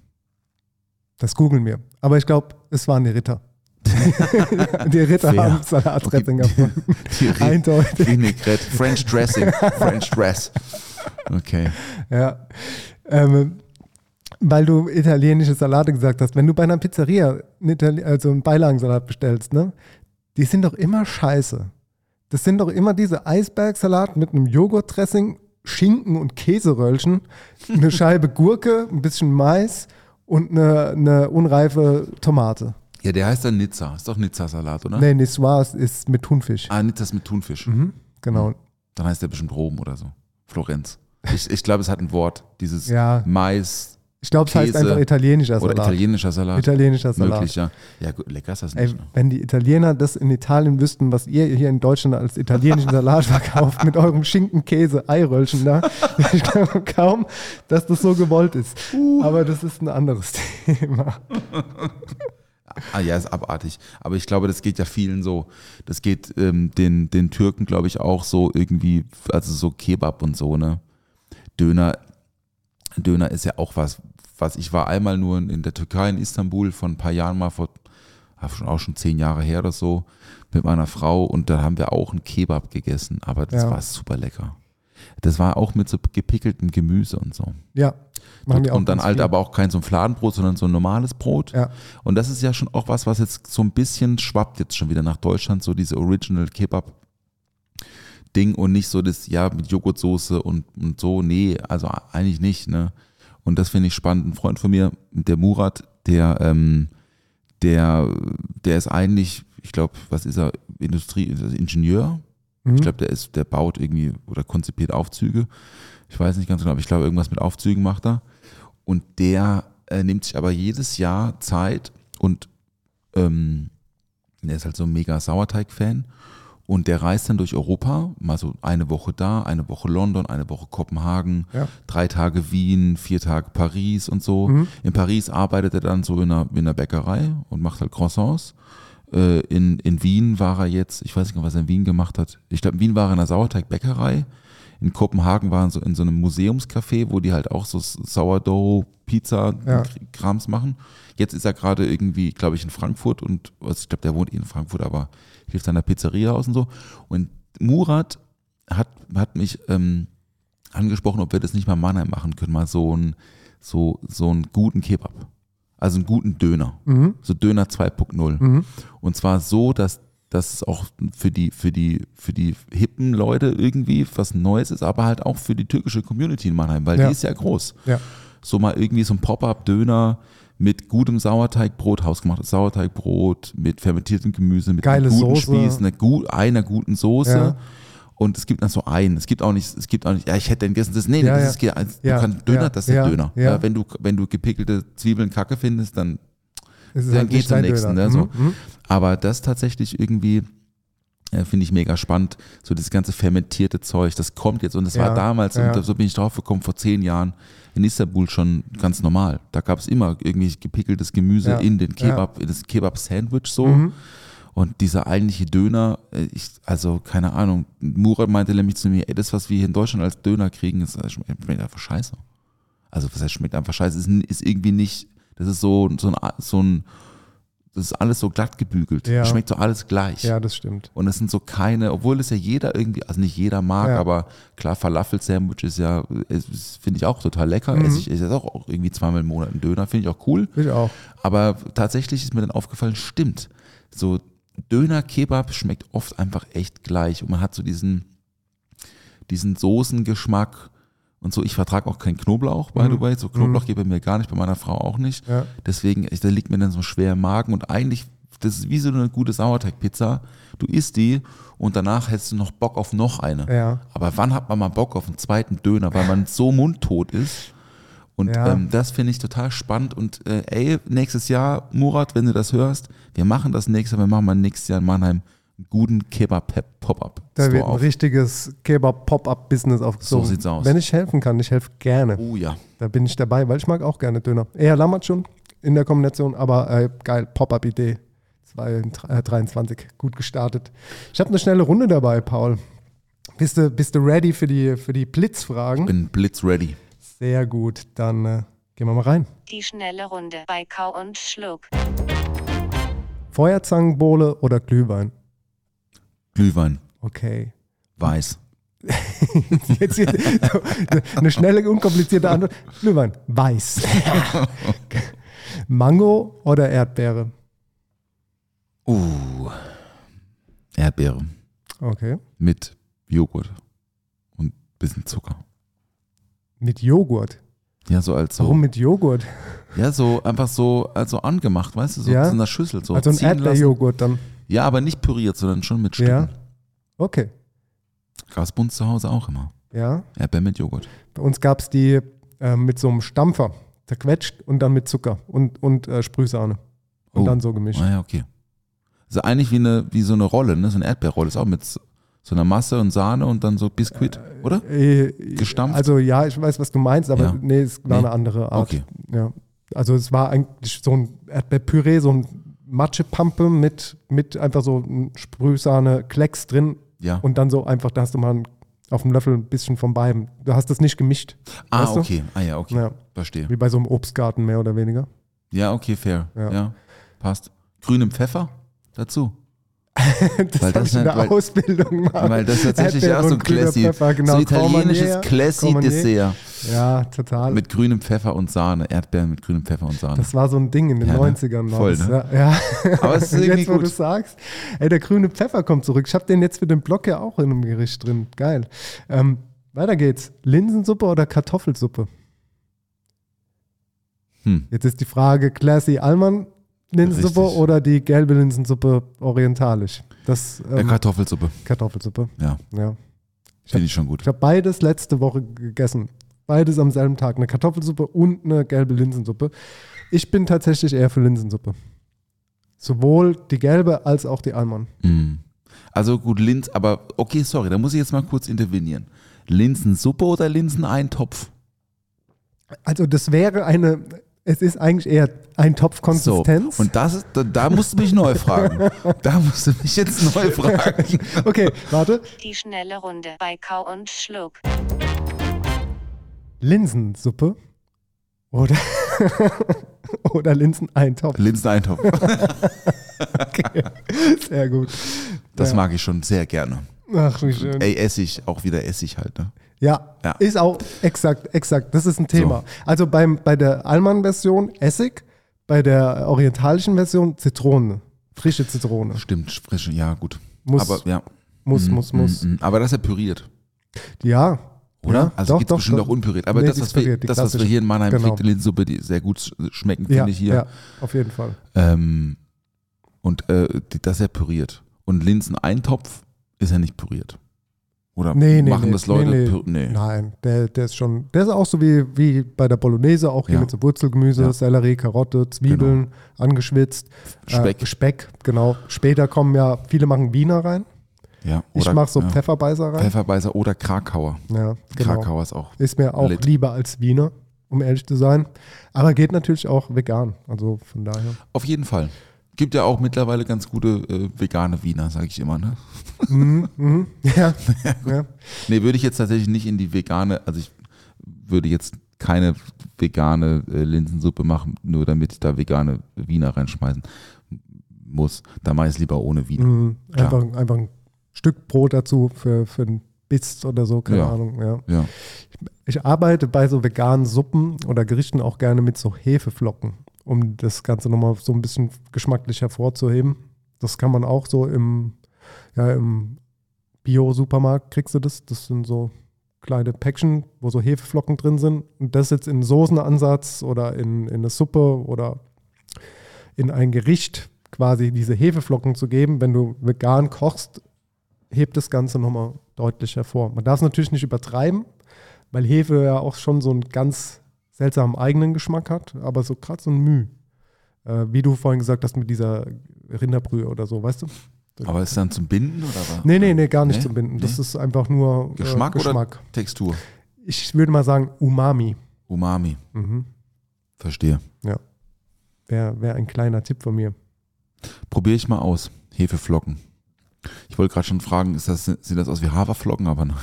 Das googeln wir. Aber ich glaube, es waren die Ritter. die Ritter Fair. haben Salatdressing erfunden. Eindeutig. Vinaigrette, French Dressing, French Dress. Okay. Ja. Ähm, weil du italienische Salate gesagt hast, wenn du bei einer Pizzeria einen also einen Beilagensalat bestellst, ne, die sind doch immer scheiße. Das sind doch immer diese Eisbergsalat mit einem Joghurtdressing, Schinken und Käseröllchen, eine Scheibe Gurke, ein bisschen Mais und eine, eine unreife Tomate. Ja, der heißt dann Nizza. Ist doch Nizza-Salat, oder? Nee, Niçoise ist mit Thunfisch. Ah, Nizza ist mit Thunfisch. Genau. Dann heißt der bestimmt Rom oder so. Florenz. Ich, ich glaube, es hat ein Wort. Dieses Ja. Mais Ich glaube, es heißt einfach italienischer oder Salat. italienischer Salat. Italienischer Salat. Möglich, ja. Ja, gut, lecker ist das Ey, nicht. ne? wenn die Italiener das in Italien wüssten, was ihr hier in Deutschland als italienischen Salat verkauft mit eurem Schinken, Käse, Eiröllchen da, ich glaube kaum, dass das so gewollt ist. Aber das ist ein anderes Thema. Ah ja, ist abartig. Aber ich glaube, das geht ja vielen so. Das geht ähm, den, den Türken, glaube ich, auch so irgendwie, also so Kebab und so, ne? Döner, Döner ist ja auch was, was ich war einmal nur in der Türkei, in Istanbul, vor ein paar Jahren mal, vor ah, schon auch schon zehn Jahre her oder so, mit meiner Frau und da haben wir auch einen Kebab gegessen, aber das Ja. war super lecker. Das war auch mit so gepickeltem Gemüse und so. Ja. machen Und, die auch und dann halt viel. aber auch kein so ein Fladenbrot, sondern so ein normales Brot. Ja. Und das ist ja schon auch was, was jetzt so ein bisschen schwappt jetzt schon wieder nach Deutschland, so diese Original Kebab Ding und nicht so das, ja, mit Joghurtsoße und, und so, nee, also eigentlich nicht, ne. Und das finde ich spannend. Ein Freund von mir, der Murat, der, ähm, der, der ist eigentlich, ich glaube, was ist er, Industrie, ist Ingenieur? Mhm. Ich glaube, der ist, der baut irgendwie oder konzipiert Aufzüge. Ich weiß nicht ganz genau, aber ich glaube, irgendwas mit Aufzügen macht er. Und der äh, nimmt sich aber jedes Jahr Zeit und ähm, der ist halt so ein mega Sauerteig-Fan. Und der reist dann durch Europa, mal so eine Woche da, eine Woche London, eine Woche Kopenhagen, Ja. drei Tage Wien, vier Tage Paris und so. Mhm. In Paris arbeitet er dann so in einer, in einer Bäckerei und macht halt Croissants. Äh, in, in Wien war er jetzt, ich weiß nicht mehr, was er in Wien gemacht hat. Ich glaube, in Wien war er in einer Sauerteigbäckerei. In Kopenhagen waren so in so einem Museumscafé, wo die halt auch so Sourdough, Pizza, Ja. Krams machen. Jetzt ist er gerade irgendwie, glaube ich, in Frankfurt und also ich glaube, der wohnt eh in Frankfurt, aber hilft seiner Pizzeria aus und so. Und Murat hat, hat mich ähm, angesprochen, ob wir das nicht mal in Mannheim machen können, mal so einen so, so einen guten Kebab. Also einen guten Döner. Mhm. So Döner 2.0. Mhm. Und zwar so, dass dass es auch für die, für die, für die hippen Leute irgendwie was Neues ist, aber halt auch für die türkische Community in Mannheim, weil Ja. die ist ja groß. Ja. So mal irgendwie so ein Pop-Up-Döner mit gutem Sauerteigbrot, hausgemachtes Sauerteigbrot, mit fermentiertem Gemüse, mit Geile einem guten Soße. Spieß, einer, gut, einer guten Soße. Ja. Und es gibt dann so einen. Es gibt auch nicht, es gibt auch nicht, ja, ich hätte denn gegessen, das, nee, nee, Ja, das ja. ist, ge- du Ja, kannst Döner, ja, das ist ja, Döner. ja. Ja, wenn du, wenn du gepickelte Zwiebeln kacke findest, dann Es ist dann halt am dein nächsten, ne, so. Mhm. Mhm. aber das tatsächlich irgendwie Äh, Finde ich mega spannend. So das ganze fermentierte Zeug, das kommt jetzt. Und das Ja, war damals, ja. und so bin ich drauf gekommen, vor zehn Jahren in Istanbul schon ganz normal. Da gab es immer irgendwie gepickeltes Gemüse Ja, in den ja. Kebab, in das Kebab-Sandwich so. Mhm. Und dieser eigentliche Döner, äh, ich, also keine Ahnung, Murat meinte nämlich zu mir, ey, das, was wir hier in Deutschland als Döner kriegen, ist, äh, schmeckt einfach scheiße. Also was heißt, schmeckt einfach scheiße, ist, ist irgendwie nicht, das ist so, so ein, so ein, das ist alles so glatt gebügelt. Ja. Schmeckt so alles gleich. Ja, das stimmt. Und es sind so keine, obwohl es ja jeder irgendwie, also nicht jeder mag, Ja. aber klar, Falafel-Sandwich ist ja, finde ich auch total lecker. Mhm. Esse ich esse auch, auch irgendwie zweimal im Monat einen Döner, finde ich auch cool. Ich auch. Aber tatsächlich ist mir dann aufgefallen, stimmt. So Döner-Kebab schmeckt oft einfach echt gleich. Und man hat so diesen, diesen Soßengeschmack und so. Ich vertrage auch keinen Knoblauch, by the way. So Knoblauch geht bei mir gar nicht, bei meiner Frau auch nicht. Ja. Deswegen, da liegt mir dann so schwer im Magen. Und eigentlich, das ist wie so eine gute Sauerteigpizza. Du isst die und danach hättest du noch Bock auf noch eine. Ja. Aber wann hat man mal Bock auf einen zweiten Döner, weil man so mundtot ist? Und Ja. ähm, das finde ich total spannend. Und äh, ey, nächstes Jahr, Murat, wenn du das hörst, wir machen das nächstes Jahr, wir machen mal nächstes Jahr in Mannheim einen guten Kebab-Pop-Up. Da wird ein auf. richtiges Kebab-Pop-Up-Business aufgezogen. So sieht's aus. Wenn ich helfen kann, ich helfe gerne. Oh ja. Da bin ich dabei, weil ich mag auch gerne Döner. Eher Lammert schon in der Kombination, aber äh, geil, Pop-Up-Idee. 2023, gut gestartet. Ich habe eine schnelle Runde dabei, Paul. Bist du, bist du ready für die, für die Blitzfragen? Bin blitz-ready. Sehr gut, dann äh, gehen wir mal rein. Die schnelle Runde bei Kau und Schluck. Feuerzangenbowle oder Glühwein? Glühwein. Okay. Weiß. Jetzt hier, so, eine schnelle, unkomplizierte Antwort. Glühwein, weiß. Mango oder Erdbeere? Uh. Erdbeere. Okay. Mit Joghurt. Und bisschen Zucker. Mit Joghurt. Ja, so als so. Warum mit Joghurt? Ja, so einfach so, also angemacht, weißt du, so Ja? in einer Schüssel. So also ein. Erdbeerjoghurt dann. Ja, aber nicht püriert, sondern schon mit Stücken. Ja. Okay. Gab's bei uns zu Hause auch immer. Ja. Erdbeer mit Joghurt. Bei uns gab es die äh, mit so einem Stampfer, zerquetscht und dann mit Zucker und, und äh, Sprühsahne. Und Oh. dann so gemischt. Ah ja, okay. Also eigentlich wie, eine, wie so eine Rolle, ne? So eine Erdbeerrolle ist auch mit so einer Masse und Sahne und dann so Biskuit, oder? Äh, Gestampft? Also ja, ich weiß, was du meinst, aber Ja. nee, es war Nee. eine andere Art. Okay. Ja. Also es war eigentlich so ein Erdbeerpüree, so ein Matschepampe mit, mit einfach so Sprühsahne, Klecks drin Ja. und dann so einfach, da hast du mal auf dem Löffel ein bisschen von beidem. Du hast das nicht gemischt. ah, weißt du? okay. Ah ja, okay. Ja. Verstehe. Wie bei so einem Obstgarten mehr oder weniger. Ja, okay, fair. Ja. Ja. Passt. Grünem Pfeffer dazu. Das Weil das ich in der weil- Ausbildung mal. Weil das tatsächlich auch so ein Classy, Pfeffer, genau. so italienisches Cormanier, Classy Cormanier. Dessert Ja, total. mit grünem Pfeffer und Sahne. Erdbeeren mit grünem Pfeffer und Sahne. das war so ein Ding in den Ja, ne? 90ern. War Voll, ne? ja. ja. Aber es ist irgendwie jetzt, wo gut. du sagst, ey, der grüne Pfeffer kommt zurück. Ich habe den jetzt für den Block ja auch in einem Gericht drin. Geil. Ähm, weiter geht's. Linsensuppe oder Kartoffelsuppe? Hm. Jetzt ist die Frage, Classy Allmann Linsensuppe Richtig. oder die gelbe Linsensuppe orientalisch? Das Äh, ähm, Kartoffelsuppe. Kartoffelsuppe. Ja, Ja. finde ich schon gut. Ich habe beides letzte Woche gegessen. Beides am selben Tag. Eine Kartoffelsuppe und eine gelbe Linsensuppe. Ich bin tatsächlich eher für Linsensuppe. Sowohl die gelbe als auch die Almond. Mm. Also gut, Linz, aber okay, sorry, da muss ich jetzt mal kurz intervenieren. Linsensuppe oder Linseneintopf? Also das wäre eine, es ist eigentlich eher ein Topf So, Konsistenz. und das ist, da, da musst du mich neu fragen. Da musst du mich jetzt neu fragen. okay, warte. Die schnelle Runde bei Kau und Schluck. Linsensuppe oder, oder Linseneintopf. Linseneintopf, Sehr gut. das Ja. mag ich schon sehr gerne. Ach, wie schön. Ey, Essig, auch wieder Essig halt, ne? Ja, Ja. ist auch exakt, exakt. Das ist ein Thema. Also beim, bei der Allmann-Version Essig, bei der orientalischen Version Zitrone, frische Zitrone. Stimmt, frische, ja, gut. Muss, aber ja. muss, Mm, muss, muss. mm, mm. Aber das ist ja püriert, Ja. oder? Ja, also gibt es doch, bestimmt doch. auch unpüriert. Aber Nee, das, was wir, das, was wir hier in Mannheim Genau. kriegt, die sehr gut sch- schmecken, Ja, finde ich hier. ja, auf jeden Fall. Ähm, und äh, das ist ja püriert. Und Linseneintopf ist ja nicht püriert. Oder Nee, nee, machen nee, das Leute? Nein, der, der ist schon, der ist auch so wie, wie bei der Bolognese, auch hier Ja. mit so Wurzelgemüse, Ja. Genau. Sellerie, Karotte, Zwiebeln, angeschwitzt. Speck. Äh, Speck, genau. Später kommen ja, viele machen Wiener rein. Ja, Ich oder- mache so ja. Pfefferbeißer rein. Pfefferbeißer oder Krakauer. Ja, genau. Krakauer ist auch. Ist mir auch Lit. lieber als Wiener, um ehrlich zu sein. Aber geht natürlich auch vegan. Also von daher. Auf jeden Fall. Gibt ja auch mittlerweile ganz gute äh, vegane Wiener, sage ich immer. Ne? Mhm, mhm. Ja, ja. Nee, würde ich jetzt tatsächlich nicht in die vegane, also ich würde jetzt keine vegane äh, Linsensuppe machen, nur damit ich da vegane Wiener reinschmeißen muss. Da mache ich es lieber ohne Wiener. Mhm. Einfach, einfach ein Stück Brot dazu für, für einen Biss oder so, keine Ja. Ahnung. Ja. Ja. Ich arbeite bei so veganen Suppen oder Gerichten auch gerne mit so Hefeflocken, um das Ganze nochmal so ein bisschen geschmacklich hervorzuheben. Das kann man auch so im, ja, im Bio-Supermarkt kriegst du das. Das sind so kleine Päckchen, wo so Hefeflocken drin sind. Und das jetzt in Soßenansatz oder in, in eine Suppe oder in ein Gericht quasi diese Hefeflocken zu geben, wenn du vegan kochst, hebt das Ganze nochmal deutlich hervor. Man darf es natürlich nicht übertreiben, weil Hefe ja auch schon so einen ganz seltsamen eigenen Geschmack hat, aber so gerade so ein Müh. Äh, wie du vorhin gesagt hast mit dieser Rinderbrühe oder so, weißt du? Aber ist dann zum Binden oder was? Nee, nee, nee, gar nicht Nee? zum Binden. Das Nee? ist einfach nur Geschmack, äh, Geschmack. oder Textur? Ich würde mal sagen Umami. Umami. Mhm. Verstehe. Wäre wär ein kleiner Tipp von mir. Probiere ich mal aus. Hefeflocken. Ich wollte gerade schon fragen, ist das, sieht das aus wie Haferflocken, aber nein.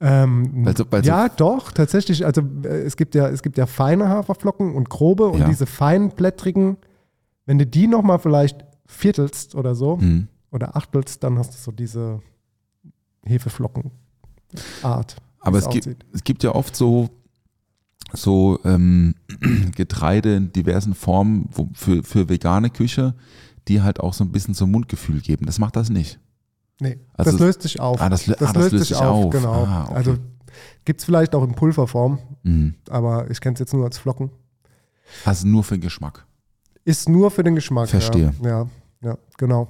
Ähm, Weil so- weil so- ja, doch, tatsächlich. Also äh, es gibt ja, es gibt ja feine Haferflocken und grobe und Ja. diese feinen blättrigen, wenn du die nochmal vielleicht viertelst oder so Hm. oder achtelst, dann hast du so diese Hefeflocken-Art. Aber es es gibt, es gibt ja oft so, so ähm, Getreide in diversen Formen wo, für, für vegane Küche, die halt auch so ein bisschen zum Mundgefühl geben. Das macht das nicht. Nee, Also das löst sich auf. Ah, das, lö- ah, das löst sich auf. genau. Ah, okay. Also gibt es vielleicht auch in Pulverform, Mhm. aber ich kenne es jetzt nur als Flocken. Also nur für den Geschmack. Ist nur für den Geschmack. Verstehe. Ja, ja, ja genau.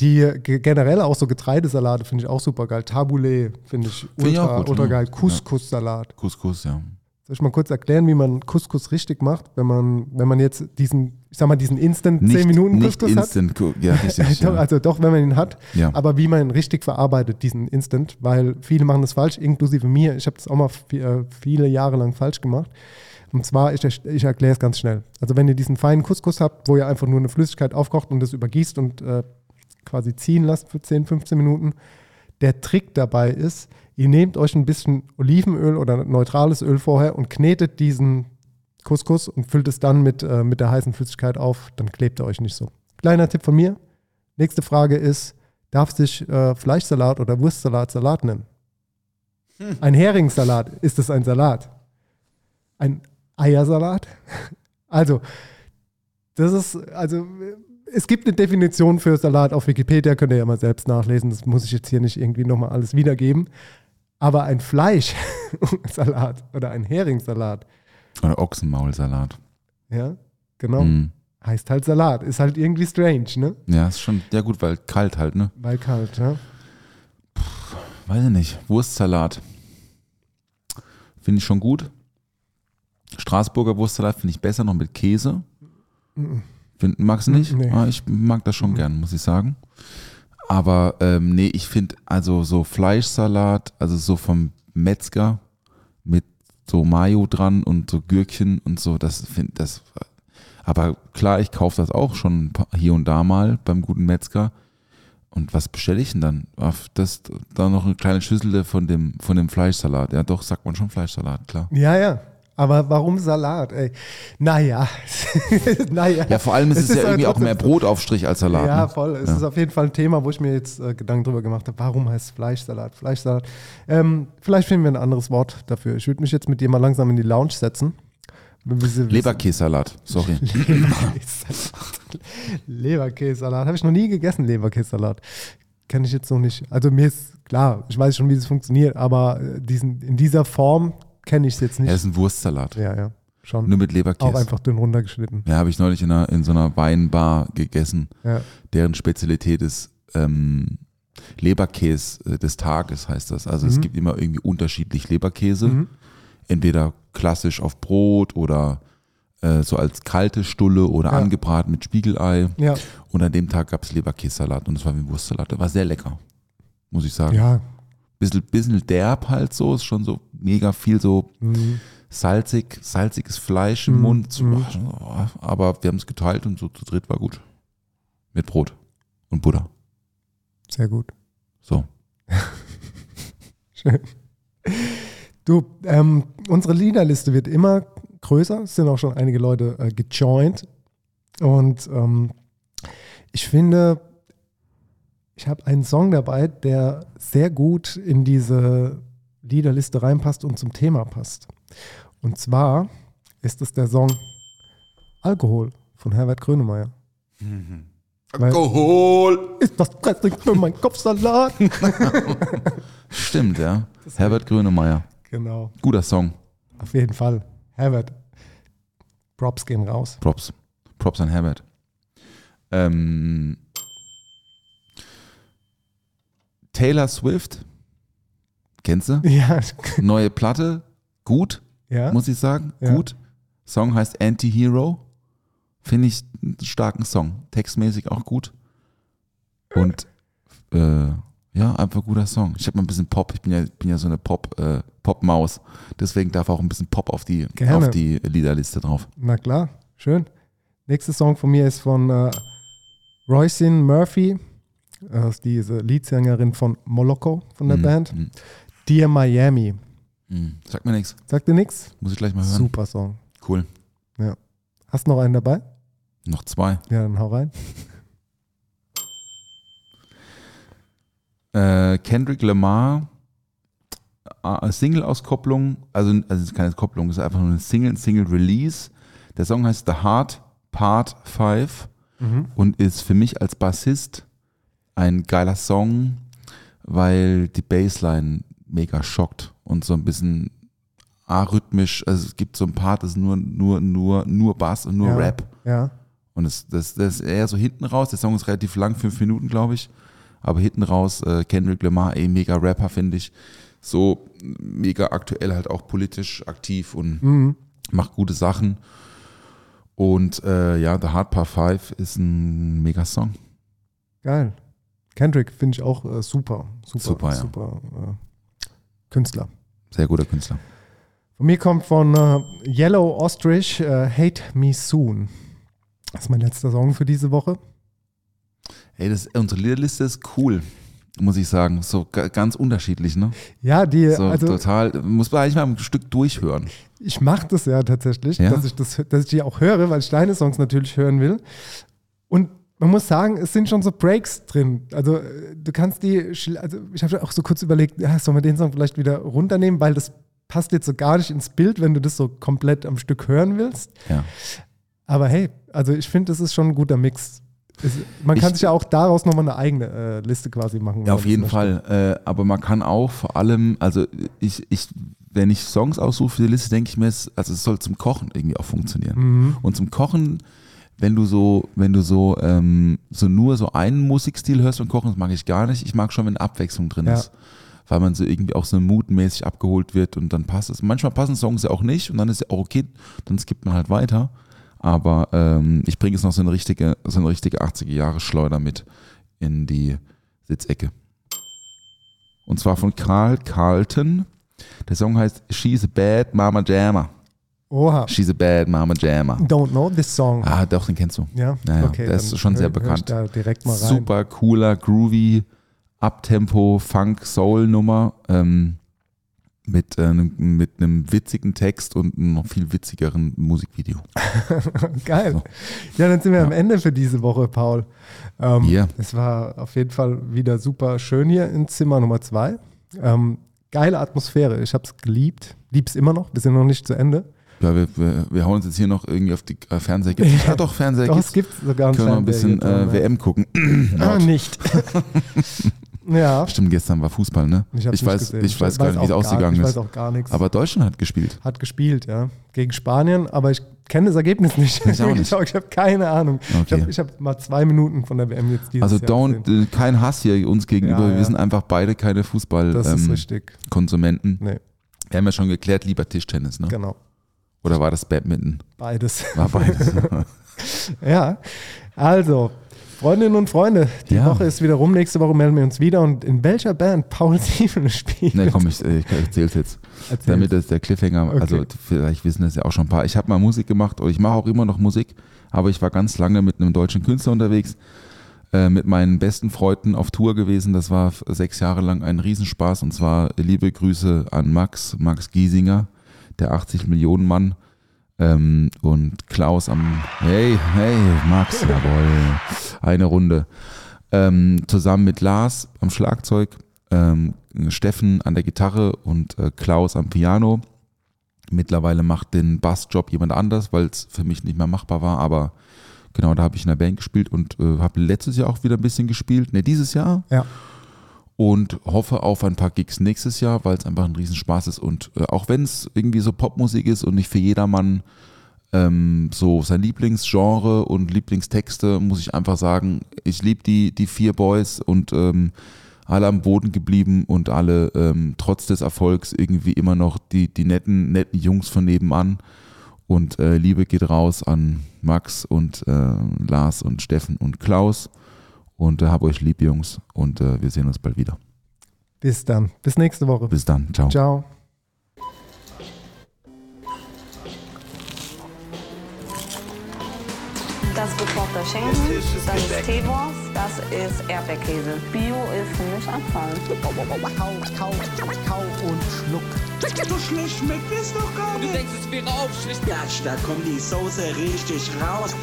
Die ge- generell auch so Getreidesalate finde ich auch super geil. Tabbouleh finde ich Finde ich auch ultra, gut, ultra ja. geil. Couscous-Salat. Couscous, ja. Soll ich mal kurz erklären, wie man Couscous richtig macht, wenn man, wenn man jetzt diesen, ich sag mal, diesen Instant 10 Minuten nicht Couscous hat? instant, Cu- ja, richtig. Ja. Also doch, wenn man ihn hat, ja. aber wie man ihn richtig verarbeitet, diesen Instant, weil viele machen das falsch, inklusive mir. Ich habe das auch mal äh, viele Jahre lang falsch gemacht. Und zwar, ich, ich erkläre es ganz schnell. Also wenn ihr diesen feinen Couscous habt, wo ihr einfach nur eine Flüssigkeit aufkocht und das übergießt und äh, quasi ziehen lasst für 10, 15 Minuten, der Trick dabei ist, ihr nehmt euch ein bisschen Olivenöl oder neutrales Öl vorher und knetet diesen Couscous und füllt es dann mit, äh, mit der heißen Flüssigkeit auf, dann klebt er euch nicht so. Kleiner Tipp von mir. Nächste Frage ist, darf sich äh, Fleischsalat oder Wurstsalat Salat nennen? Ein Heringssalat, ist es ein Salat? Ein Eiersalat? Also, das ist, also, es gibt eine Definition für Salat auf Wikipedia, könnt ihr ja mal selbst nachlesen, das muss ich jetzt hier nicht irgendwie nochmal alles wiedergeben. Aber ein Fleischsalat oder ein Heringssalat, Oder Ochsenmaulsalat. ja, genau, Mhm. heißt halt Salat. Ist halt irgendwie strange, ne? Ja, ist schon, ja gut, weil kalt halt, ne? Weil kalt, ja. Weiß ich nicht. Wurstsalat. Finde ich schon gut. Straßburger Wurstsalat finde ich besser, noch mit Käse. Find, magst du nicht? Nee. Ah, ich mag das schon gern, muss ich sagen. Aber ähm, nee, ich finde also so Fleischsalat, also so vom Metzger mit so Mayo dran und so Gürkchen und so, das finde das. Aber klar, ich kaufe das auch schon hier und da mal beim guten Metzger. Und was bestelle ich denn dann? Das, da noch eine kleine Schüssel von dem, von dem Fleischsalat. Ja, doch, sagt man schon Fleischsalat, klar. Ja, ja. Aber warum Salat, ey? Naja. naja. Ja, vor allem ist es, Es ja ist irgendwie halt auch mehr Brotaufstrich als Salat. Ja, ne? voll. Es Ja. ist auf jeden Fall ein Thema, wo ich mir jetzt äh, Gedanken drüber gemacht habe. Warum heißt Fleischsalat? Fleischsalat. Ähm, vielleicht finden wir ein anderes Wort dafür. Ich würde mich jetzt mit dir mal langsam in die Lounge setzen. Leberkässalat, sorry. Leberkässalat. Leberkässalat. Habe ich noch nie gegessen, Leberkässalat. Kenne ich jetzt noch nicht. Also mir ist klar, ich weiß schon, wie es funktioniert, aber äh, diesen, in dieser Form kenne ich es jetzt nicht. das ist ein Wurstsalat. Ja, ja. Schon. Nur mit Leberkäse. Auch einfach dünn runtergeschnitten. Ja, habe ich neulich in, einer, in so einer Weinbar gegessen. Ja. Deren Spezialität ist ähm, Leberkäse äh, des Tages, heißt das. Also es Mhm. gibt immer irgendwie unterschiedlich Leberkäse. Mhm. Entweder klassisch auf Brot oder äh, so als kalte Stulle oder Ja. angebraten mit Spiegelei. Ja. Und an dem Tag gab es Leberkässalat und es war wie ein Wurstsalat. Der war sehr lecker. muss ich sagen. Ja. Bisschen, bisschen derb halt so, ist schon so mega viel so Mhm. salzig, salziges Fleisch im Mhm. Mund. So, Mhm. oh, aber wir haben es geteilt und so zu dritt war gut. Mit Brot und Butter. Sehr gut. So. Schön. Du, ähm, unsere Liederliste wird immer größer. Es sind auch schon einige Leute äh, gejoint. Und ähm, ich finde, ich habe einen Song dabei, der sehr gut in diese Liederliste reinpasst und zum Thema passt. Und zwar ist es der Song Alkohol von Herbert Grönemeyer. Weil- Alkohol! Ist das Dressing für mein Kopfsalat? Stimmt, ja. Herbert Grönemeyer. genau, Guter Song. auf jeden Fall. Herbert, Props gehen raus. Props. Props an Herbert. Ähm, Taylor Swift. Kennst du? Ja, Neue Platte. Gut, ja. muss ich sagen. Ja. Gut. Song heißt Anti-Hero. Finde ich einen starken Song. Textmäßig auch gut. Und äh, ja, einfach guter Song. Ich habe mal ein bisschen Pop. Ich bin ja, bin ja so eine Pop, äh, Pop-Maus. Deswegen darf auch ein bisschen Pop auf die, Gerne. auf die Liederliste drauf. Na klar, schön. Nächster Song von mir ist von äh, Roisin Murphy, äh, ist diese Leadsängerin von Moloko von der Mhm, Band. mhm, Dear Miami. mhm. Sagt mir nichts. Sagt dir nichts? Muss ich gleich mal hören. Super Song. Cool. Hast du noch einen dabei? Noch zwei. Ja, dann hau rein. Äh, Kendrick Lamar, Single-Auskopplung, also, also es ist keine Kopplung, es ist einfach nur ein Single, ein Single-Release. Der Song heißt The Heart Part 5 Mhm. und ist für mich als Bassist ein geiler Song, weil die Bassline mega schockt und so ein bisschen arrhythmisch, also es gibt so ein Part, das ist nur, nur, nur, nur Bass und nur Ja. Rap. Ja, Und das, das, das ist eher so hinten raus. Der Song ist relativ lang, fünf Minuten, glaube ich. Aber hinten raus, äh, Kendrick Lamar, eh mega Rapper, finde ich. So mega aktuell halt auch politisch aktiv und mhm. macht gute Sachen. Und äh, ja, The Hard Part 5 ist ein mega Song. geil. Kendrick finde ich auch äh, super. Super, Super, ja. super äh, Künstler. Sehr guter Künstler. Von mir kommt von äh, Yellow Ostrich äh, Hate Me Soon. Das ist mein letzter Song für diese Woche. Ey, das, unsere Liederliste ist cool, muss ich sagen. So ga- ganz unterschiedlich, ne? Ja, die, So also total, muss man eigentlich mal ein Stück durchhören. ich mache das ja tatsächlich, Ja? Dass, ich das, dass ich die auch höre, weil ich deine Songs natürlich hören will. Und man muss sagen, es sind schon so Breaks drin. Also äh, du kannst die, also ich habe auch so kurz überlegt, ja, sollen wir den Song vielleicht wieder runternehmen, weil das passt jetzt so gar nicht ins Bild, wenn du das so komplett am Stück hören willst. Ja. Aber hey, also ich finde, das ist schon ein guter Mix. Es, man kann Ich- sich ja auch daraus nochmal eine eigene äh, Liste quasi machen. Ja, man auf jeden. Fall. Äh, aber man kann auch vor allem, also ich, ich, wenn ich Songs aussuche für die Liste, denke ich mir, es, also es soll zum Kochen irgendwie auch funktionieren. Mhm. Und zum Kochen, wenn du so, wenn du so, ähm, so nur so einen Musikstil hörst beim Kochen, das mag ich gar nicht. Ich mag schon, wenn Abwechslung drin Ja. ist. Weil man so irgendwie auch so moodmäßig abgeholt wird und dann passt es. Manchmal passen Songs ja auch nicht und dann ist ja auch okay, dann skippt man halt weiter. Aber ähm, ich bringe jetzt noch so eine richtige, so eine richtige 80er-Jahre-Schleuder mit in die Sitzecke. Und zwar von Carl Carlton. Der Song heißt She's a Bad Mama Jammer. Oha. She's a Bad Mama Jammer. Don't know this song. Ah, doch, den kennst du. Ja, Ja, ja, okay. der ist schon sehr bekannt. Super cooler, groovy, Uptempo, Funk, Soul-Nummer ähm, mit, äh, einem- mit einem witzigen Text und einem noch viel witzigeren Musikvideo. Geil. So. Ja, dann sind wir am Ende für diese Woche, Paul. Ähm, Ja. Es war auf jeden Fall wieder super schön hier in Zimmer Nummer zwei. Ähm, geile Atmosphäre. Ich habe es geliebt. Lieb's immer noch. Wir sind noch nicht zu Ende. Ja, wir, wir, wir hauen uns jetzt hier noch irgendwie auf die äh, Fernseher. Gibt's, ja, doch, Fernseher Doch, es gibt's. gibt sogar ein Können wir ein bisschen äh, WM gucken. Ah, nicht. ja. Stimmt, gestern war Fußball, ne? Ich, Ich weiß, gesehen. ich weiß gar nicht, wie es ausgegangen Ich weiß ist. auch gar nichts. Aber Deutschland hat gespielt. Hat gespielt, ja. Gegen Spanien, aber ich kenne das Ergebnis nicht. Ich auch nicht. ich habe keine Ahnung. Ich Okay. habe hab mal zwei Minuten von der WM jetzt dieses Also Jahr don't, gesehen. äh, kein Hass hier uns gegenüber. Ja, Wir ja. sind einfach beide keine ist Fußballkonsumenten. Ähm, Nee, Wir haben ja schon geklärt, lieber Tischtennis, ne? genau. Oder war das Badminton? Beides. War beides. Ja, also Freundinnen und Freunde, die Ja. Woche ist wieder rum. Nächste Woche melden wir uns wieder. Und in welcher Band Paul Steven spielt? Ne, komm, ich, ich erzähl's jetzt. Erzähl's. Damit ist der Cliffhanger, Okay. also vielleicht wissen das ja auch schon ein paar. Ich habe mal Musik gemacht und ich mache auch immer noch Musik, aber ich war ganz lange mit einem deutschen Künstler unterwegs, äh, mit meinen besten Freunden auf Tour gewesen. Das war sechs Jahre lang ein Riesenspaß und zwar liebe Grüße an Max, Max Giesinger, der 80 Millionen Mann. Ähm, und Klaus am, hey, hey, Max, jawohl, eine Runde. Ähm, zusammen mit Lars am Schlagzeug, ähm, Steffen an der Gitarre und äh, Klaus am Piano. Mittlerweile macht den Bassjob jemand anders, weil es für mich nicht mehr machbar war, aber genau, da habe ich in der Band gespielt und äh, habe letztes Jahr auch wieder ein bisschen gespielt, ne, dieses Jahr. Ja. Und hoffe auf ein paar Gigs nächstes Jahr, weil es einfach ein Riesenspaß ist und äh, auch wenn es irgendwie so Popmusik ist und nicht für jedermann ähm, so sein Lieblingsgenre und Lieblingstexte, muss ich einfach sagen, ich liebe die, die vier Boys und ähm, alle am Boden geblieben und alle ähm, trotz des Erfolgs irgendwie immer noch die, die netten, netten Jungs von nebenan. Und äh, Liebe geht raus an Max und äh, Lars und Steffen und Klaus. Und äh, hab euch lieb, Jungs. Und äh, wir sehen uns bald wieder. Bis dann. Bis nächste Woche. Bis dann. Ciao. Ciao. Das ist gekochter Schinken, das ist Teewurst, das ist Erdbeerkäse. Bio ist für mich Abfall. So schlecht schmeckt es doch gar nicht. Du denkst, es wäre aufschlicht. Gatsch, da kommt die Soße richtig raus.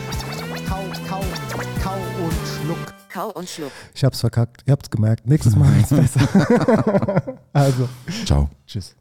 Kau und schluck. Ich hab's verkackt. Ihr habt's gemerkt. Nächstes Mal ist besser. also, Ciao. tschüss.